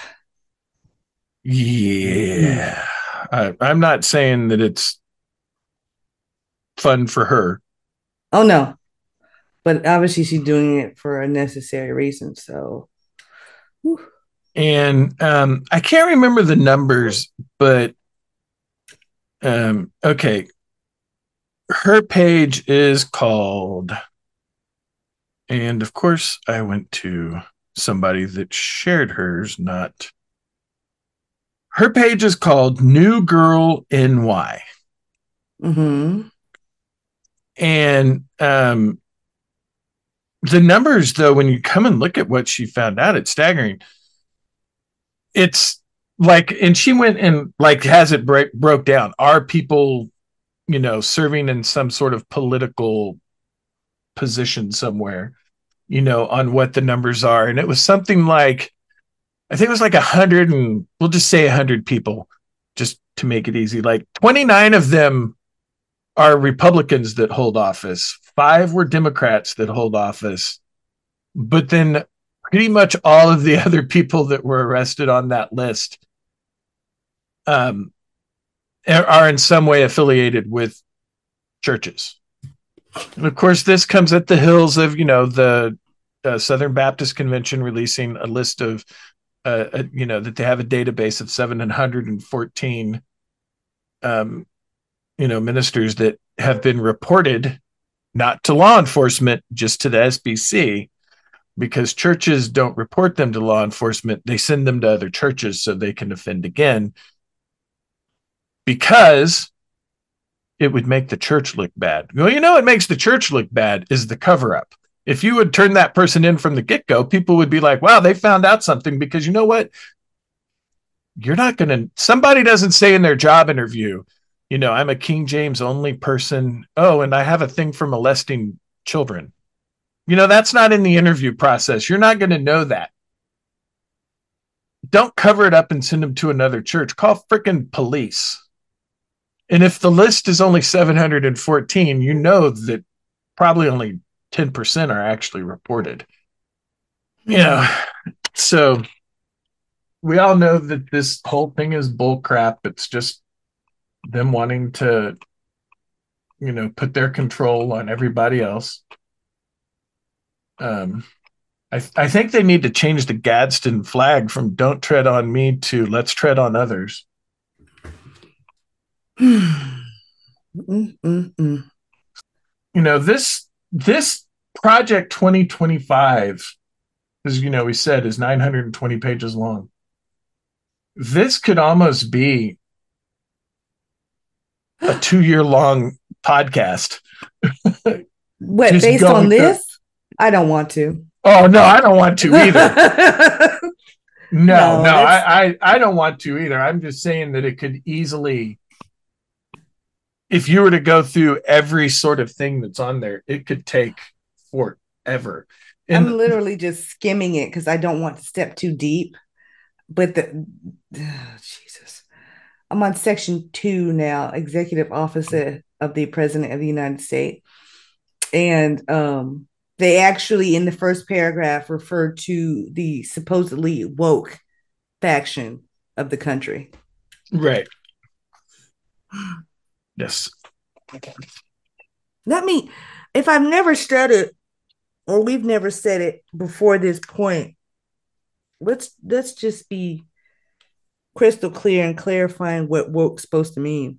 Yeah, I, I'm not saying that it's fun for her. Oh no. But obviously she's doing it for a necessary reason. So whew. and um i can't remember the numbers but um okay her page is called and of course i went to somebody that shared hers not her page is called new girl ny Mhm. And um the numbers though when you come and look at what she found out it's staggering. It's like and she went and like has it break broke down. Are people you know serving in some sort of political position somewhere you know on what the numbers are? And it was something like i think it was like a hundred and we'll just say a hundred people just to make it easy. Like 29 of them are Republicans that hold office. Five were Democrats that hold office. But then pretty much all of the other people that were arrested on that list um, are in some way affiliated with churches. And of course, this comes at the hills of, you know, the uh, Southern Baptist Convention releasing a list of, uh, uh, you know, that they have a database of 714 um, you know ministers that have been reported not to law enforcement just to the SBC because churches don't report them to law enforcement. They send them to other churches so they can offend again because it would make the church look bad. Well you know what makes the church look bad is the cover up. If you would turn that person in from the get-go people would be like wow they found out something because you know what? You're not going to somebody doesn't say in their job interview you know, I'm a King James only person. Oh, and I have a thing for molesting children. You know, that's not in the interview process. You're not going to know that. Don't cover it up and send them to another church. Call freaking police. And if the list is only 714, you know that probably only 10% are actually reported. You know, so we all know that this whole thing is bull crap. It's just them wanting to you know put their control on everybody else. Um i i think they need to change the gadsden flag from don't tread on me to let's tread on others. You know this this project 2025 as you know we said is 920 pages long. This could almost be a two year long podcast What Just based on to- this? I don't want to. oh no i don't want to either No, No, no, I, I, I don't want to either. I'm just saying that it could easily, if you were to go through every sort of thing that's on there, it could take forever. And I'm literally just skimming it because I don't want to step too deep. but the oh, I'm on section two now, executive officer of the president of the United States, and um, they actually in the first paragraph referred to the supposedly woke faction of the country. Right. Yes. Let me, if I've never said it, or we've never said it before this point, let's let's just be crystal clear and clarifying what woke's supposed to mean.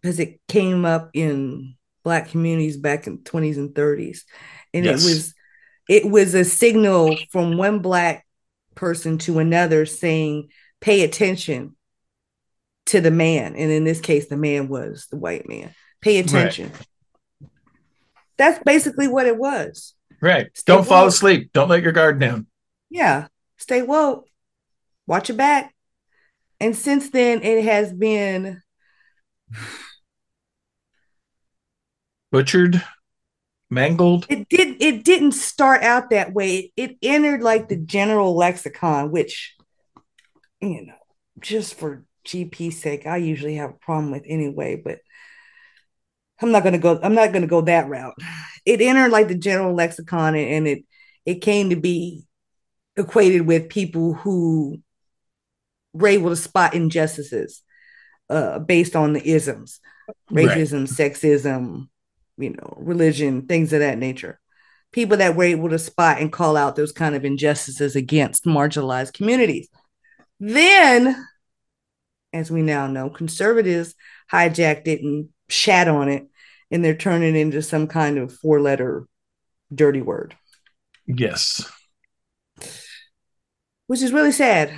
Because it came up in black communities back in 20s and 30s. And yes. it was it was a signal from one black person to another saying, pay attention to the man. And in this case, the man was the white man. Pay attention. Right. That's basically what it was. Right. Stay Don't woke. fall asleep. Don't let your guard down. Yeah. Stay woke. Watch your back. And since then, it has been butchered, mangled. It did. It didn't start out that way. It entered like the general lexicon, which, you know, just for GP sake, I usually have a problem with anyway. But I'm not gonna go. I'm not gonna go that route. It entered like the general lexicon, and it it came to be equated with people who were able to spot injustices uh, based on the isms, racism, right. sexism, you know, religion, things of that nature. People that were able to spot and call out those kind of injustices against marginalized communities. Then, as we now know, conservatives hijacked it and shat on it, and they're turning it into some kind of four letter dirty word. Yes. Which is really sad.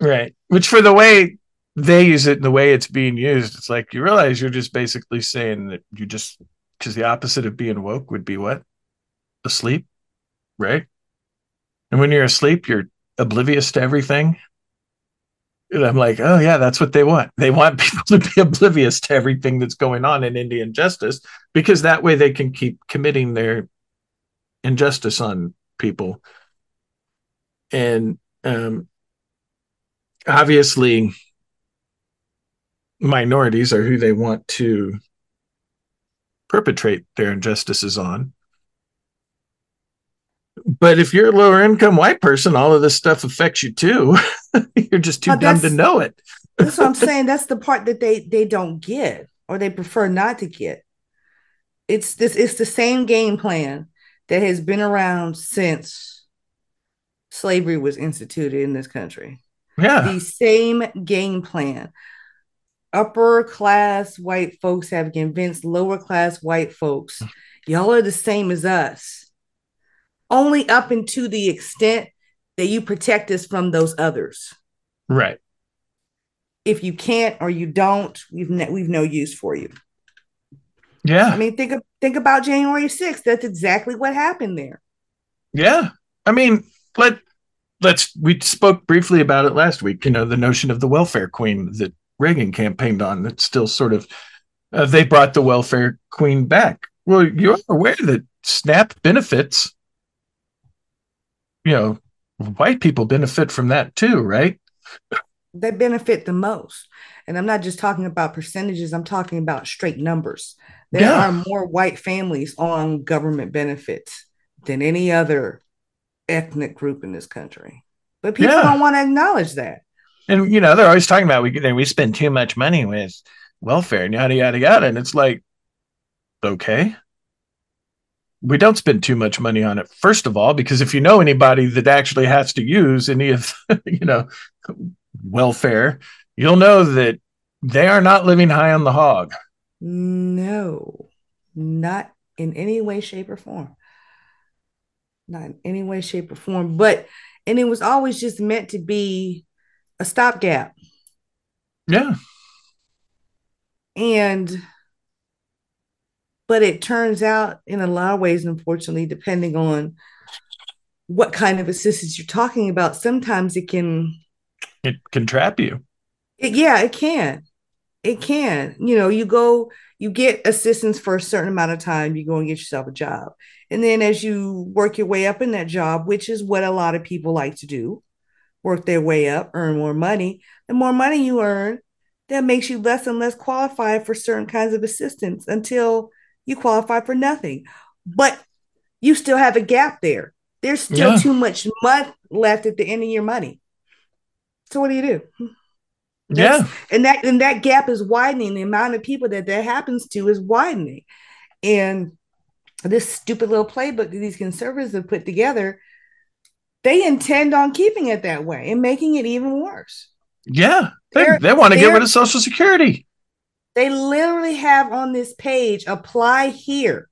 Right. Which, for the way they use it and the way it's being used, it's like you realize you're just basically saying that you just because the opposite of being woke would be what? Asleep, right? And when you're asleep, you're oblivious to everything. And I'm like, oh yeah, that's what they want. They want people to be oblivious to everything that's going on in Indian justice because that way they can keep committing their injustice on people. And um, obviously, minorities are who they want to perpetrate their injustices on. But if you're a lower income white person, all of this stuff affects you too. you're just too dumb to know it. that's what I'm saying. That's the part that they they don't get or they prefer not to get. It's this it's the same game plan that has been around since slavery was instituted in this country. Yeah. The same game plan upper class white folks have convinced lower class white folks, y'all are the same as us. Only up into the extent that you protect us from those others. Right. If you can't or you don't, we've ne- we've no use for you. Yeah. I mean, think of, think about January 6th. That's exactly what happened there. Yeah. I mean, let let's we spoke briefly about it last week, you know, the notion of the welfare queen that Reagan campaigned on. It's still sort of uh, they brought the welfare queen back. Well, you're aware that SNAP benefits, you know, white people benefit from that too, right? They benefit the most. And I'm not just talking about percentages, I'm talking about straight numbers. There yeah. are more white families on government benefits than any other ethnic group in this country. But people yeah. don't want to acknowledge that. And you know they're always talking about we we spend too much money with welfare and yada yada yada. And it's like okay. We don't spend too much money on it first of all because if you know anybody that actually has to use any of you know welfare you'll know that they are not living high on the hog. No not in any way shape or form not in any way shape or form but and it was always just meant to be a stopgap. Yeah. And but it turns out in a lot of ways, unfortunately, depending on what kind of assistance you're talking about, sometimes it can it can trap you. It, yeah, it can. It can. You know, you go, you get assistance for a certain amount of time, you go and get yourself a job. And then as you work your way up in that job, which is what a lot of people like to do, work their way up, earn more money. The more money you earn, that makes you less and less qualified for certain kinds of assistance until you qualify for nothing. But you still have a gap there. There's still Yeah. too much mud left at the end of your money. So what do you do? Yeah. and that and that gap is widening. The amount of people that that happens to is widening, and this stupid little playbook that these conservatives have put together, they intend on keeping it that way and making it even worse. Yeah. They, They're- they want to get rid of Social Security. They literally have on this page apply here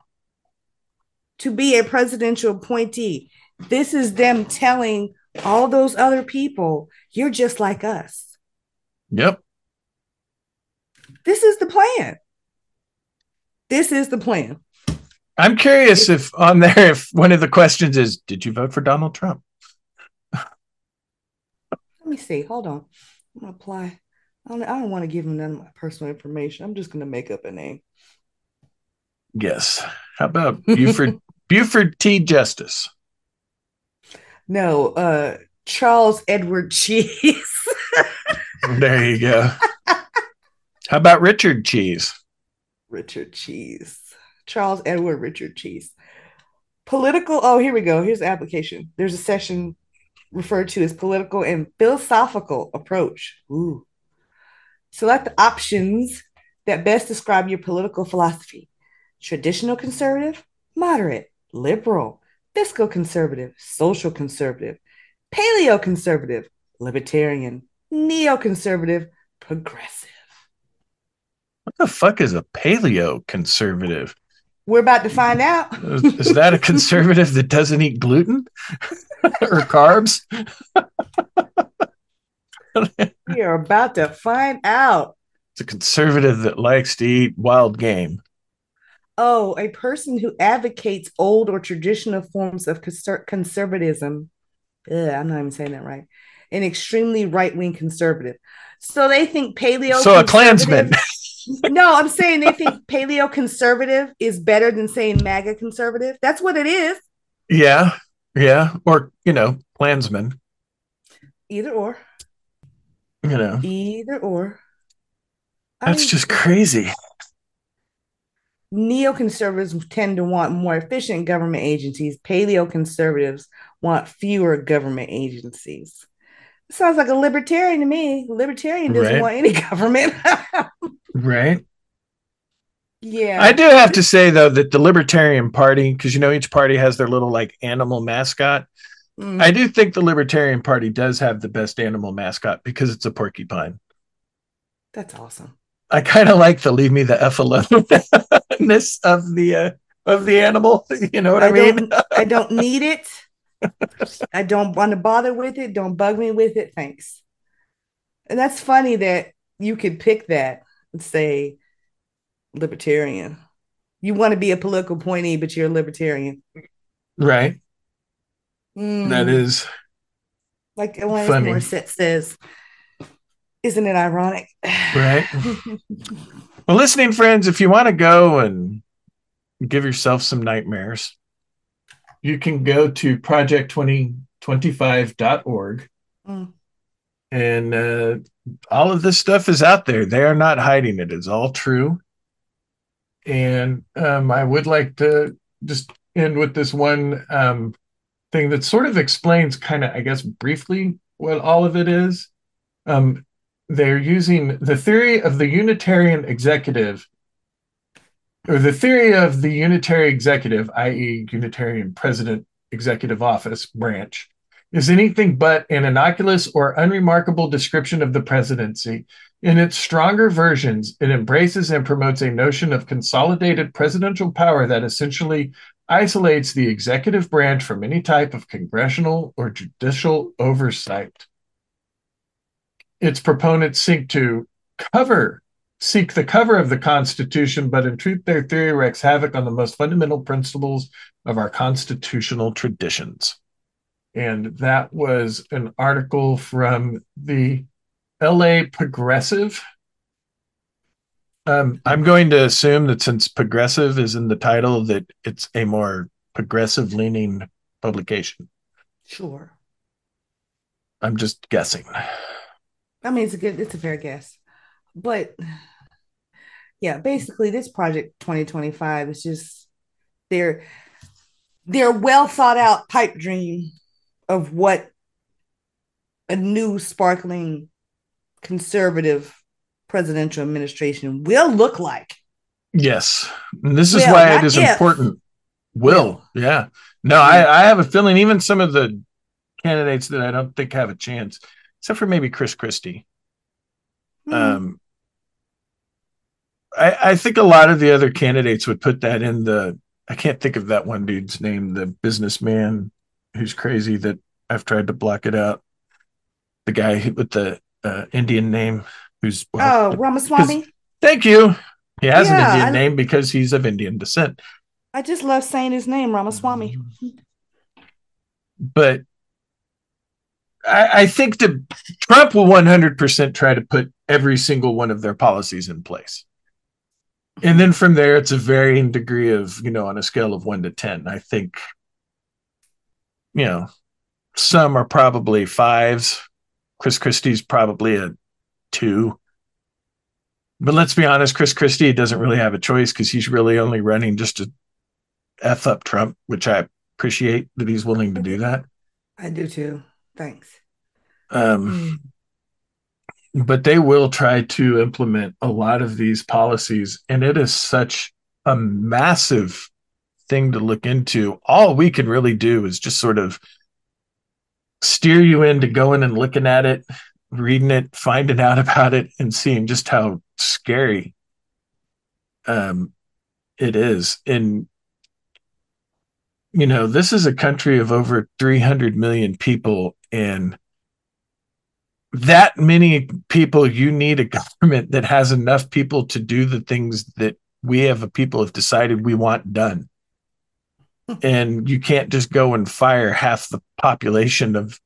to be a presidential appointee. This is them telling all those other people, you're just like us. Yep. This is the plan. This is the plan. I'm curious if on there, if one of the questions is, did you vote for Donald Trump? Let me see. Hold on. I'm gonna apply. I don't, I don't want to give him none of my personal information. I'm just gonna make up a name. Yes. How about Buford Buford T. Justice? No, uh Charles Edward Cheese. There you go. How about Richard Cheese? Richard Cheese. Charles Edward Richard Cheese. Political. Oh, here we go. Here's the application. There's a session referred to as political and philosophical approach. Ooh. Select options that best describe your political philosophy traditional conservative, moderate, liberal, fiscal conservative, social conservative, paleo conservative, libertarian, neoconservative, progressive. What the fuck is a paleo conservative? We're about to find out. Is, that a conservative that doesn't eat gluten or carbs? we are about to find out. It's a conservative that likes to eat wild game. Oh, a person who advocates old or traditional forms of conser- conservatism. Ugh, I'm not even saying that right. An extremely right wing conservative. So they think paleo. So a Klansman. no, I'm saying they think paleo conservative is better than saying MAGA conservative. That's what it is. Yeah. Yeah. Or, you know, Klansman. Either or. You know, Either or. I that's mean, just crazy. neoconservatives tend to want more efficient government agencies. Paleo conservatives want fewer government agencies. Sounds like a libertarian to me. Libertarian doesn't Right. want any government. Right. yeah. I do have to say, though, that the Libertarian Party, because, you know, each party has their little like animal mascot. Mm. I do think the Libertarian Party does have the best animal mascot because it's a porcupine. That's awesome. I kind of like the leave me the F alone-ness of the uh, of the animal. You know what I, I mean? I don't need it. I don't want to bother with it. Don't bug me with it. Thanks. And that's funny that you could pick that and say libertarian. You want to be a political appointee, but you're a libertarian. Right. Mm. That is like Alanis. Morissette says. Isn't it ironic? right. Well, listening friends, if you want to go and give yourself some nightmares, you can go to project2025.org Mm. and uh, all of this stuff is out there. They are not hiding it. It's all true. And um, I would like to just end with this one um, thing that sort of explains, kind of, I guess, briefly what all of it is. Um, they're using the theory of the Unitarian executive, or the theory of the Unitary executive, i.e., Unitarian President Executive Office branch, is anything but an innocuous or unremarkable description of the presidency. In its stronger versions, it embraces and promotes a notion of consolidated presidential power that essentially isolates the executive branch from any type of congressional or judicial oversight. Its proponents seek to cover, seek the cover of the Constitution, but in truth, their theory wreaks havoc on the most fundamental principles of our constitutional traditions. And that was an article from the LA Progressive. Um, I'm going to assume that since progressive is in the title, that it's a more progressive leaning publication. Sure. I'm just guessing. I mean, it's a good, it's a fair guess, but yeah, basically, this project 2025 is just their their well thought out pipe dream of what a new sparkling conservative presidential administration will look like. Yes. This is Will, why it is if. important. Will. Yeah. No, I, I have a feeling even some of the candidates that I don't think have a chance, except for maybe Chris Christie. Hmm. Um, I, I think a lot of the other candidates would put that in the. I can't think of that one dude's name, the businessman who's crazy that I've tried to block it out. The guy with the uh, Indian name who's well, oh, Ramaswamy. thank you. He has Yeah, an Indian I- name because he's of Indian descent. I just love saying his name, Ramaswamy. but I, I think that Trump will 100% try to put every single one of their policies in place. And then from there, it's a varying degree of, you know, on a scale of one to 10. I think, you know, some are probably fives. Chris Christie's probably a two. But let's be honest, Chris Christie doesn't really have a choice because he's really only running just to F up Trump, which I appreciate that he's willing to do that. I do too. Thanks. Um, but they will try to implement a lot of these policies, and it is such a massive thing to look into. All we can really do is just sort of steer you into going and looking at it, reading it, finding out about it, and seeing just how scary um, it is. And you know, this is a country of over 300 million people, and that many people, you need a government that has enough people to do the things that we have a people have decided we want done. Hmm. And you can't just go and fire half the population of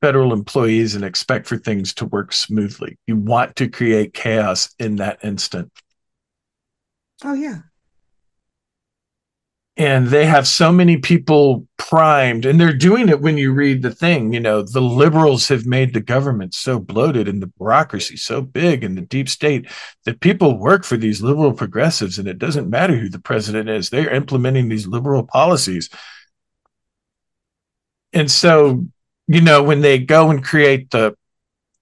federal employees and expect for things to work smoothly. You want to create chaos in that instant. Oh yeah. And they have so many people primed and they're doing it when you read the thing you know the liberals have made the government so bloated and the bureaucracy so big and the deep state that people work for these liberal progressives and it doesn't matter who the president is they're implementing these liberal policies. And so you know when they go and create the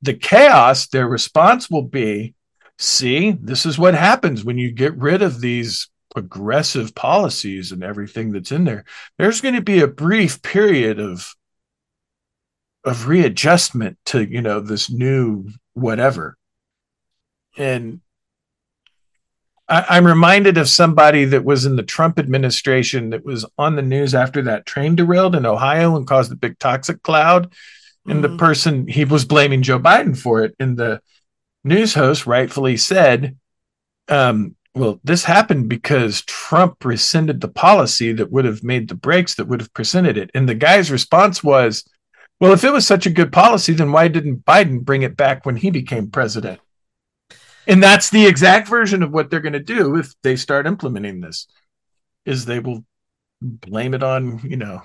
the chaos their response will be see this is what happens when you get rid of these progressive policies and everything that's in there there's going to be a brief period of of readjustment to you know this new whatever. And I, i'm reminded of somebody that was in the trump administration that was on the news after that train derailed in ohio and caused a big toxic cloud. And the Mhm. person he was blaming joe biden for it. And the news host rightfully said um, well, this happened because Trump rescinded the policy that would have made the brakes that would have presented it. And the guy's response was, well, if it was such a good policy, then why didn't Biden bring it back when he became president? And that's the exact version of what they're going to do if they start implementing this is they will blame it on, you know,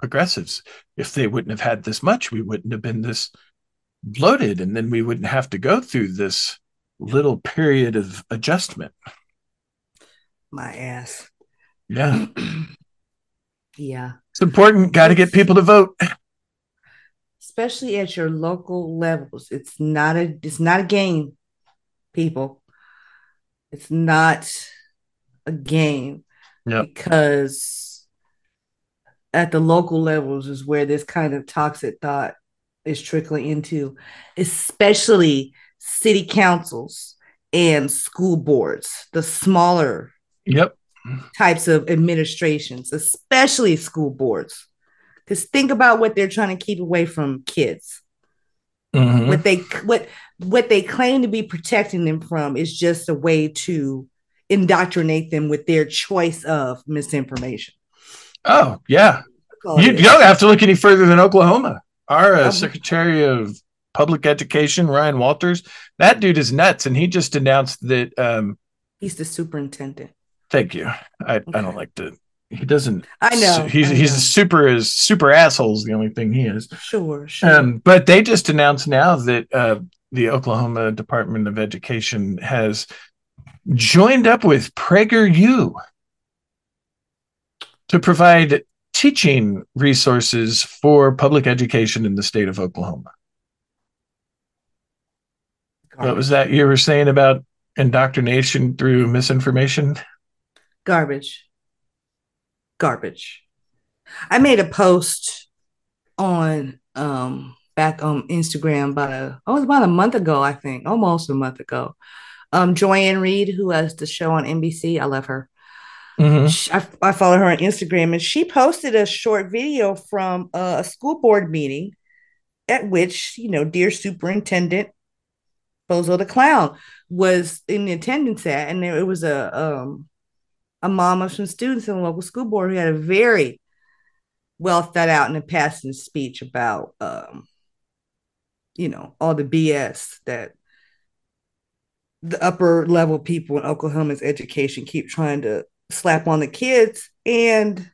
progressives. If they wouldn't have had this much, we wouldn't have been this bloated and then we wouldn't have to go through this little period of adjustment. My ass. Yeah. Yeah. It's important. Got to get people to vote. Especially at your local levels. It's not a it's not a game, people. It's not a game. Yep. Because at the local levels is where this kind of toxic thought is trickling into, especially city councils and school boards, the smaller Yep. types of administrations, especially school boards. Because think about what they're trying to keep away from kids. Mhm. What they what what they claim to be protecting them from is just a way to indoctrinate them with their choice of misinformation. Oh, yeah. You, you don't have to look any further than Oklahoma. Our uh, Secretary of Public Education, Ryan Walters, that dude is nuts. And he just announced that, um, He's the superintendent. Thank you. I, I don't like to he doesn't. I know. He's I he's know. super as super assholes. The only thing he is. Sure, sure. Um, but they just announced now that uh, the Oklahoma Department of Education has joined up with PragerU to provide teaching resources for public education in the state of Oklahoma. What was that you were saying about indoctrination through misinformation? Garbage. Garbage. I made a post on um back on instagram about a oh it was about a month ago i think almost a month ago. Um Joy-Ann Reid who has the show on nbc i love her. Mhm. Sh- I, I follow her on instagram and she posted a short video from a school board meeting at which you know dear superintendent bozo the clown was in attendance at and there it was a um a mom of some students in the local school board who had a very well thought out and a passing speech about um you know all the bs that the upper level people in oklahoma's education keep trying to slap on the kids. And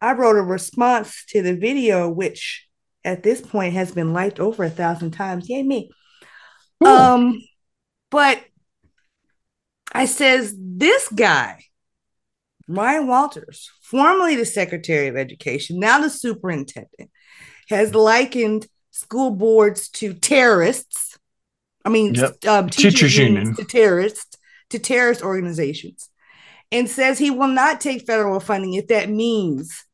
i wrote a response to the video which at this point has been liked over a thousand times. Yay me. Cool. um but I says this guy, Ryan Walters, formerly the Secretary of Education, now the superintendent, has likened school boards to terrorists. I mean, Yep. um, teachers, Teachers union. to terrorists, to terrorist organizations, and says he will not take federal funding if that means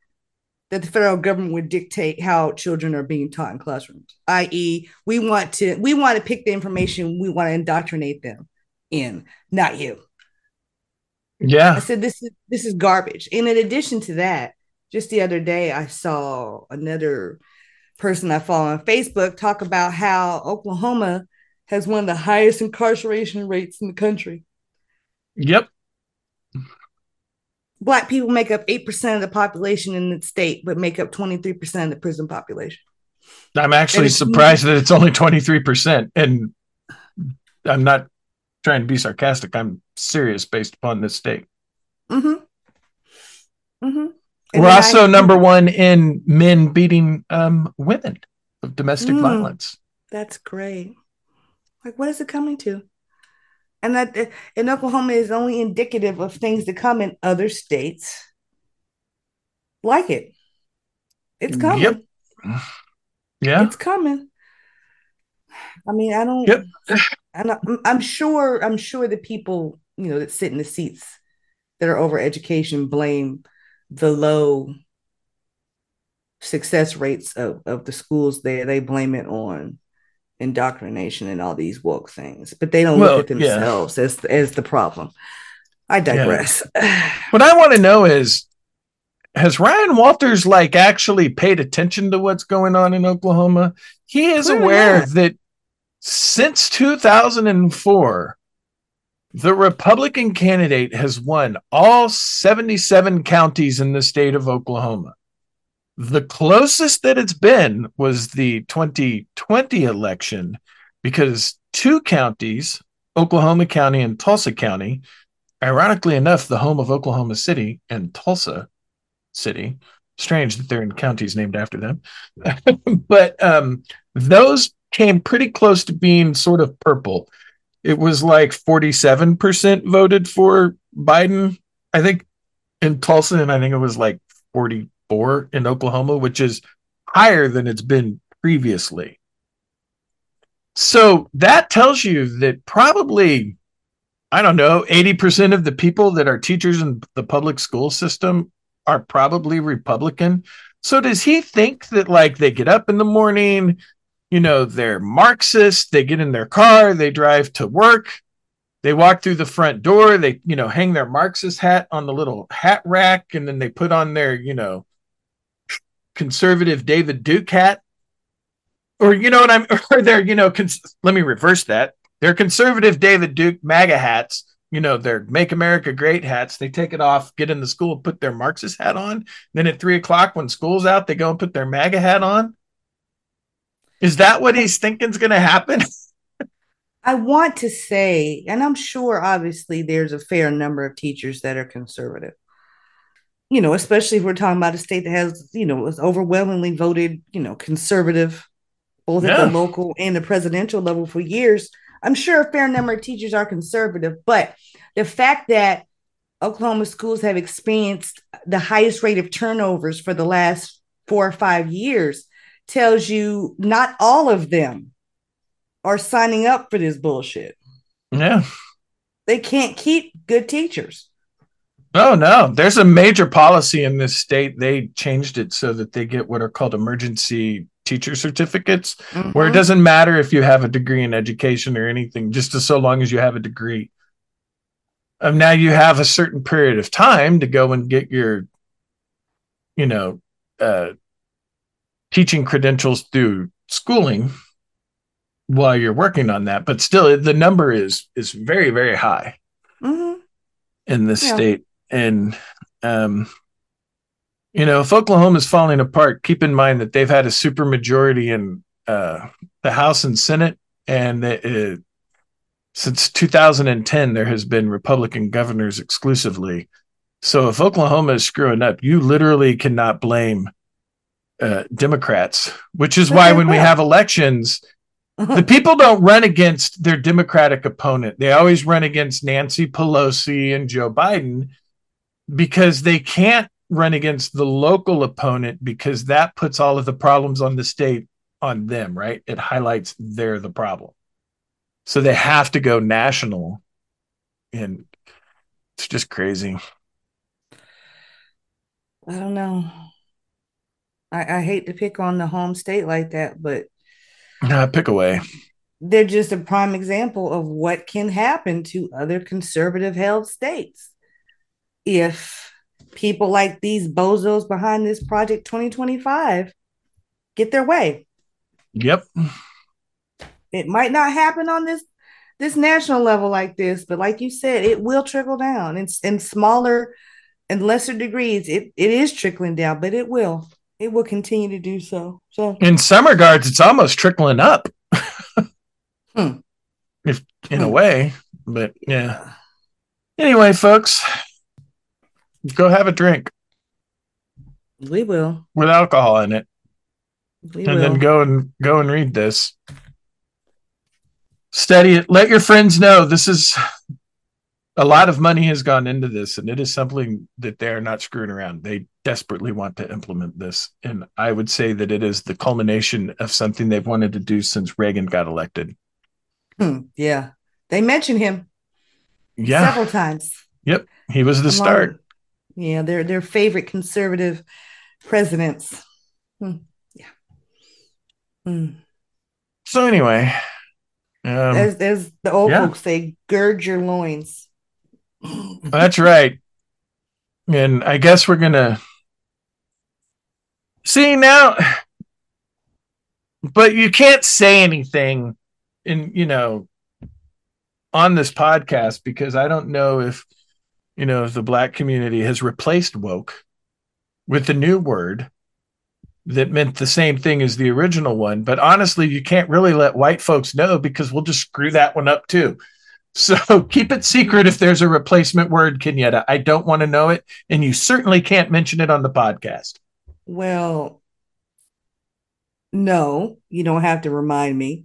that the federal government would dictate how children are being taught in classrooms. I.e., we want to we want to pick the information we want to indoctrinate them in, not you. Yeah. I said this is this is garbage. And in addition to that, just the other day I saw another person I follow on Facebook talk about how Oklahoma has one of the highest incarceration rates in the country. Yep. Black people make up 8% of the population in the state, but make up 23% of the prison population. I'm actually surprised that it's only 23%. And I'm not trying to be sarcastic. I'm serious based upon this state. Mm-hmm. Mm-hmm. We're also number one in men beating um, women of domestic Mm. violence. That's great. Like, what is it coming to? And that in Oklahoma is only indicative of things to come in other states like it. It's coming. Yep. Yeah. It's coming. I mean, I don't. Yep. I'm, I'm sure. I'm sure the people you know that sit in the seats that are over education blame the low success rates of, of the schools there. They blame it on indoctrination and all these woke things, but they don't Well, look at yeah. themselves as as the problem. I digress. What I want to know is has Ryan Walters like actually paid attention to what's going on in Oklahoma? He is Clearly aware not. that since 2004 the Republican candidate has won all 77 counties in the state of Oklahoma. The closest that it's been was the 2020 election because two counties, Oklahoma County and Tulsa County, ironically enough, the home of Oklahoma City and Tulsa City. Strange that they're in counties named after them. but um, those came pretty close to being sort of purple. It was like 47% voted for Biden, I think, in Tulsa, and I think it was like 44 in Oklahoma, which is higher than it's been previously. So that tells you that probably I don't know, 80% of the people that are teachers in the public school system are probably Republican. So does he think that like they get up in the morning, you know, they're Marxist, they get in their car, they drive to work, they walk through the front door, they, you know, hang their Marxist hat on the little hat rack, and then they put on their, you know, conservative David Duke hat. Or you know what I'm or they're, you know, cons- let me reverse that they're conservative David Duke MAGA hats. You know, they're Make America Great hats. They take it off, get in the school, put their Marxist hat on. Then at three o'clock, when school's out, they go and put their MAGA hat on. Is that what he's thinking is going to happen? I want to say, and I'm sure obviously there's a fair number of teachers that are conservative. you know, especially if we're talking about a state that has, you know, was overwhelmingly voted, you know, conservative, both at the local and the presidential level for years. I'm sure a fair number of teachers are conservative, but the fact that Oklahoma schools have experienced the highest rate of turnovers for the last four or five years tells you not all of them are signing up for this bullshit. Yeah. They can't keep good teachers. Oh no, there's a major policy in this state. They changed it so that they get what are called emergency teacher certificates, where it Mhm. doesn't matter if you have a degree in education or anything, just as so long as you have a degree. Um, now you have a certain period of time to go and get your, you know, uh, teaching credentials through schooling while you're working on that. But still, the number is is very very high Mhm. in this Yeah. state. And um, you know, if Oklahoma is falling apart, keep in mind that they've had a super majority in uh, the House and Senate, and uh, since 2010, there has been Republican governors exclusively. So if Oklahoma is screwing up, you literally cannot blame uh, Democrats, which is why when we have elections, the people don't run against their Democratic opponent. They always run against Nancy Pelosi and Joe Biden because they can't run against the local opponent because that puts all of the problems on the state on them, right? It highlights they're the problem. So they have to go national. And it's just crazy. I don't know. I, I hate to pick on the home state like that, but Nah, pick away. they're just a prime example of what can happen to other conservative held states if people like these bozos behind this project 2025 get their way Yep. it might not happen on this this national level like this but like you said it will trickle down in, in smaller and lesser degrees it, it is trickling down but it will it will continue to do so so In some regards, it's almost trickling up. Hmm. If in a Hmm. way. But yeah. Anyway, folks, go have a drink we will with alcohol in it. we and will then go and go and read this study it let your friends know this is a lot of money has gone into this and it is something that they're not screwing around they desperately want to implement this and i would say that it is the culmination of something they've wanted to do since reagan got elected Hmm, yeah they mentioned him yeah several times yep he was the Along- start Yeah, their their favorite conservative presidents. Hmm, Yeah. Hmm. so anyway um, as as the old yeah. folks say, gird your loins. That's right. And I guess we're gonna see now, but you can't say anything in you know on this podcast because I don't know if you know if the black community has replaced woke with the new word that meant the same thing as the original one. But honestly, you can't really let white folks know because we'll just screw that one up too. So keep it secret if there's a replacement word, Kenyetta. I don't want to know it, and you certainly can't mention it on the podcast. Well, no, you don't have to remind me.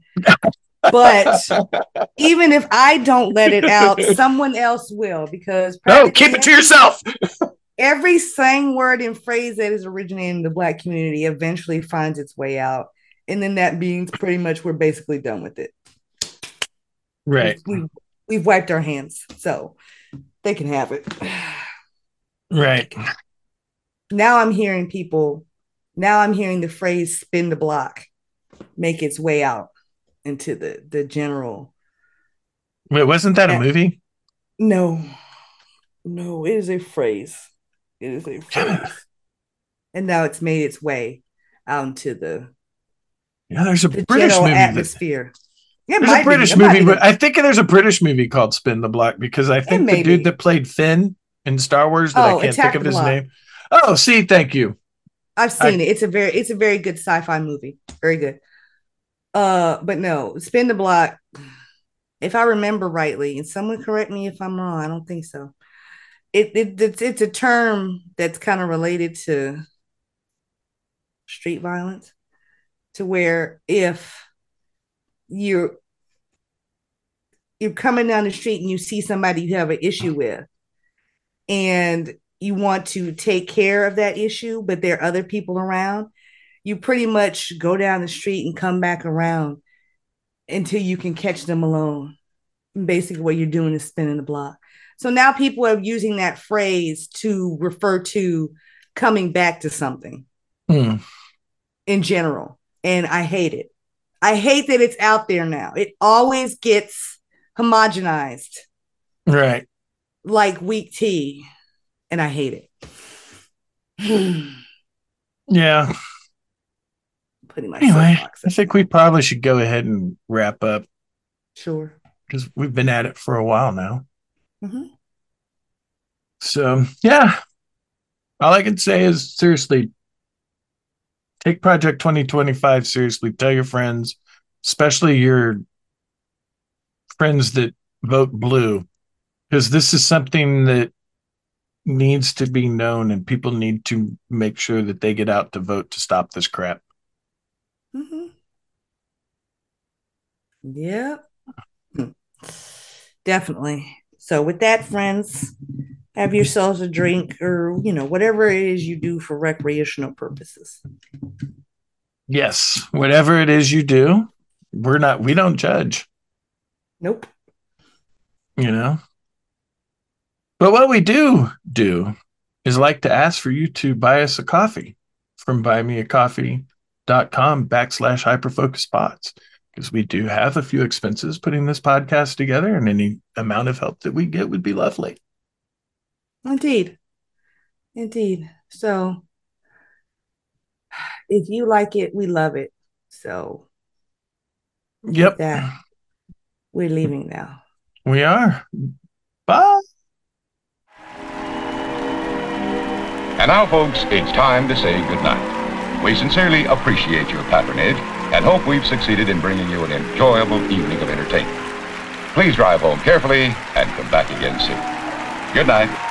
But even if I don't let it out, someone else will because No, keep it to yourself. every slang word and phrase that is originating in the black community eventually finds its way out. And then that means pretty much we're basically done with it. Right, We've, we've wiped our hands. So they can have it. right. Now I'm hearing people, now I'm hearing the phrase spin the block make its way out into the, the general. Wait, wasn't that a movie? No, no, it is a phrase. It is a phrase. and now it's made its way out into the, Yeah, there's a the British movie. That, atmosphere. Yeah, there's a. British It might movie, but I think there's a British movie called Spin the Block because I think the dude that played Finn in Star Wars that Oh, I can't Attack think of his Block. name. Oh, see, thank you. I've seen it. It's a very it's a very good sci-fi movie. Very good. Uh, but no, spin the block. If I remember rightly, and someone correct me if I'm wrong, I don't think so. it, it it's, it's a term that's kind of related to street violence to where if you're you're coming down the street and you see somebody you have an issue with and you want to take care of that issue but there are other people around you pretty much go down the street and come back around until you can catch them alone basically what you're doing is spinning the block so now people are using that phrase to refer to coming back to something Hmm. in general. And I hate it. I hate that it's out there now. It always gets homogenized Right. like weak tea. And I hate it. Yeah. Putting my Anyway, I think we probably should go ahead and wrap up sure. because we've been at it for a while now. Mhm. So, yeah. All I can say is seriously, take Project 2025 seriously. Tell your friends, especially your friends that vote blue, because this is something that needs to be known and people need to make sure that they get out to vote to stop this crap. Mm-hmm. Yep. Hmm. Definitely. So, with that, friends, have yourselves a drink or, you know, whatever it is you do for recreational purposes. Yes, whatever it is you do, we're not, we don't judge. Nope. you know but what we do do is like to ask for you to buy us a coffee from buymeacoffee.com backslash hyperfocuspods because we do have a few expenses putting this podcast together and any amount of help that we get would be lovely Indeed. Indeed. So, if you like it, we love it. So, yep that we're leaving now. we are bye And now, folks, it's time to say goodnight. We sincerely appreciate your patronage and hope we've succeeded in bringing you an enjoyable evening of entertainment. Please drive home carefully and come back again soon. Good night.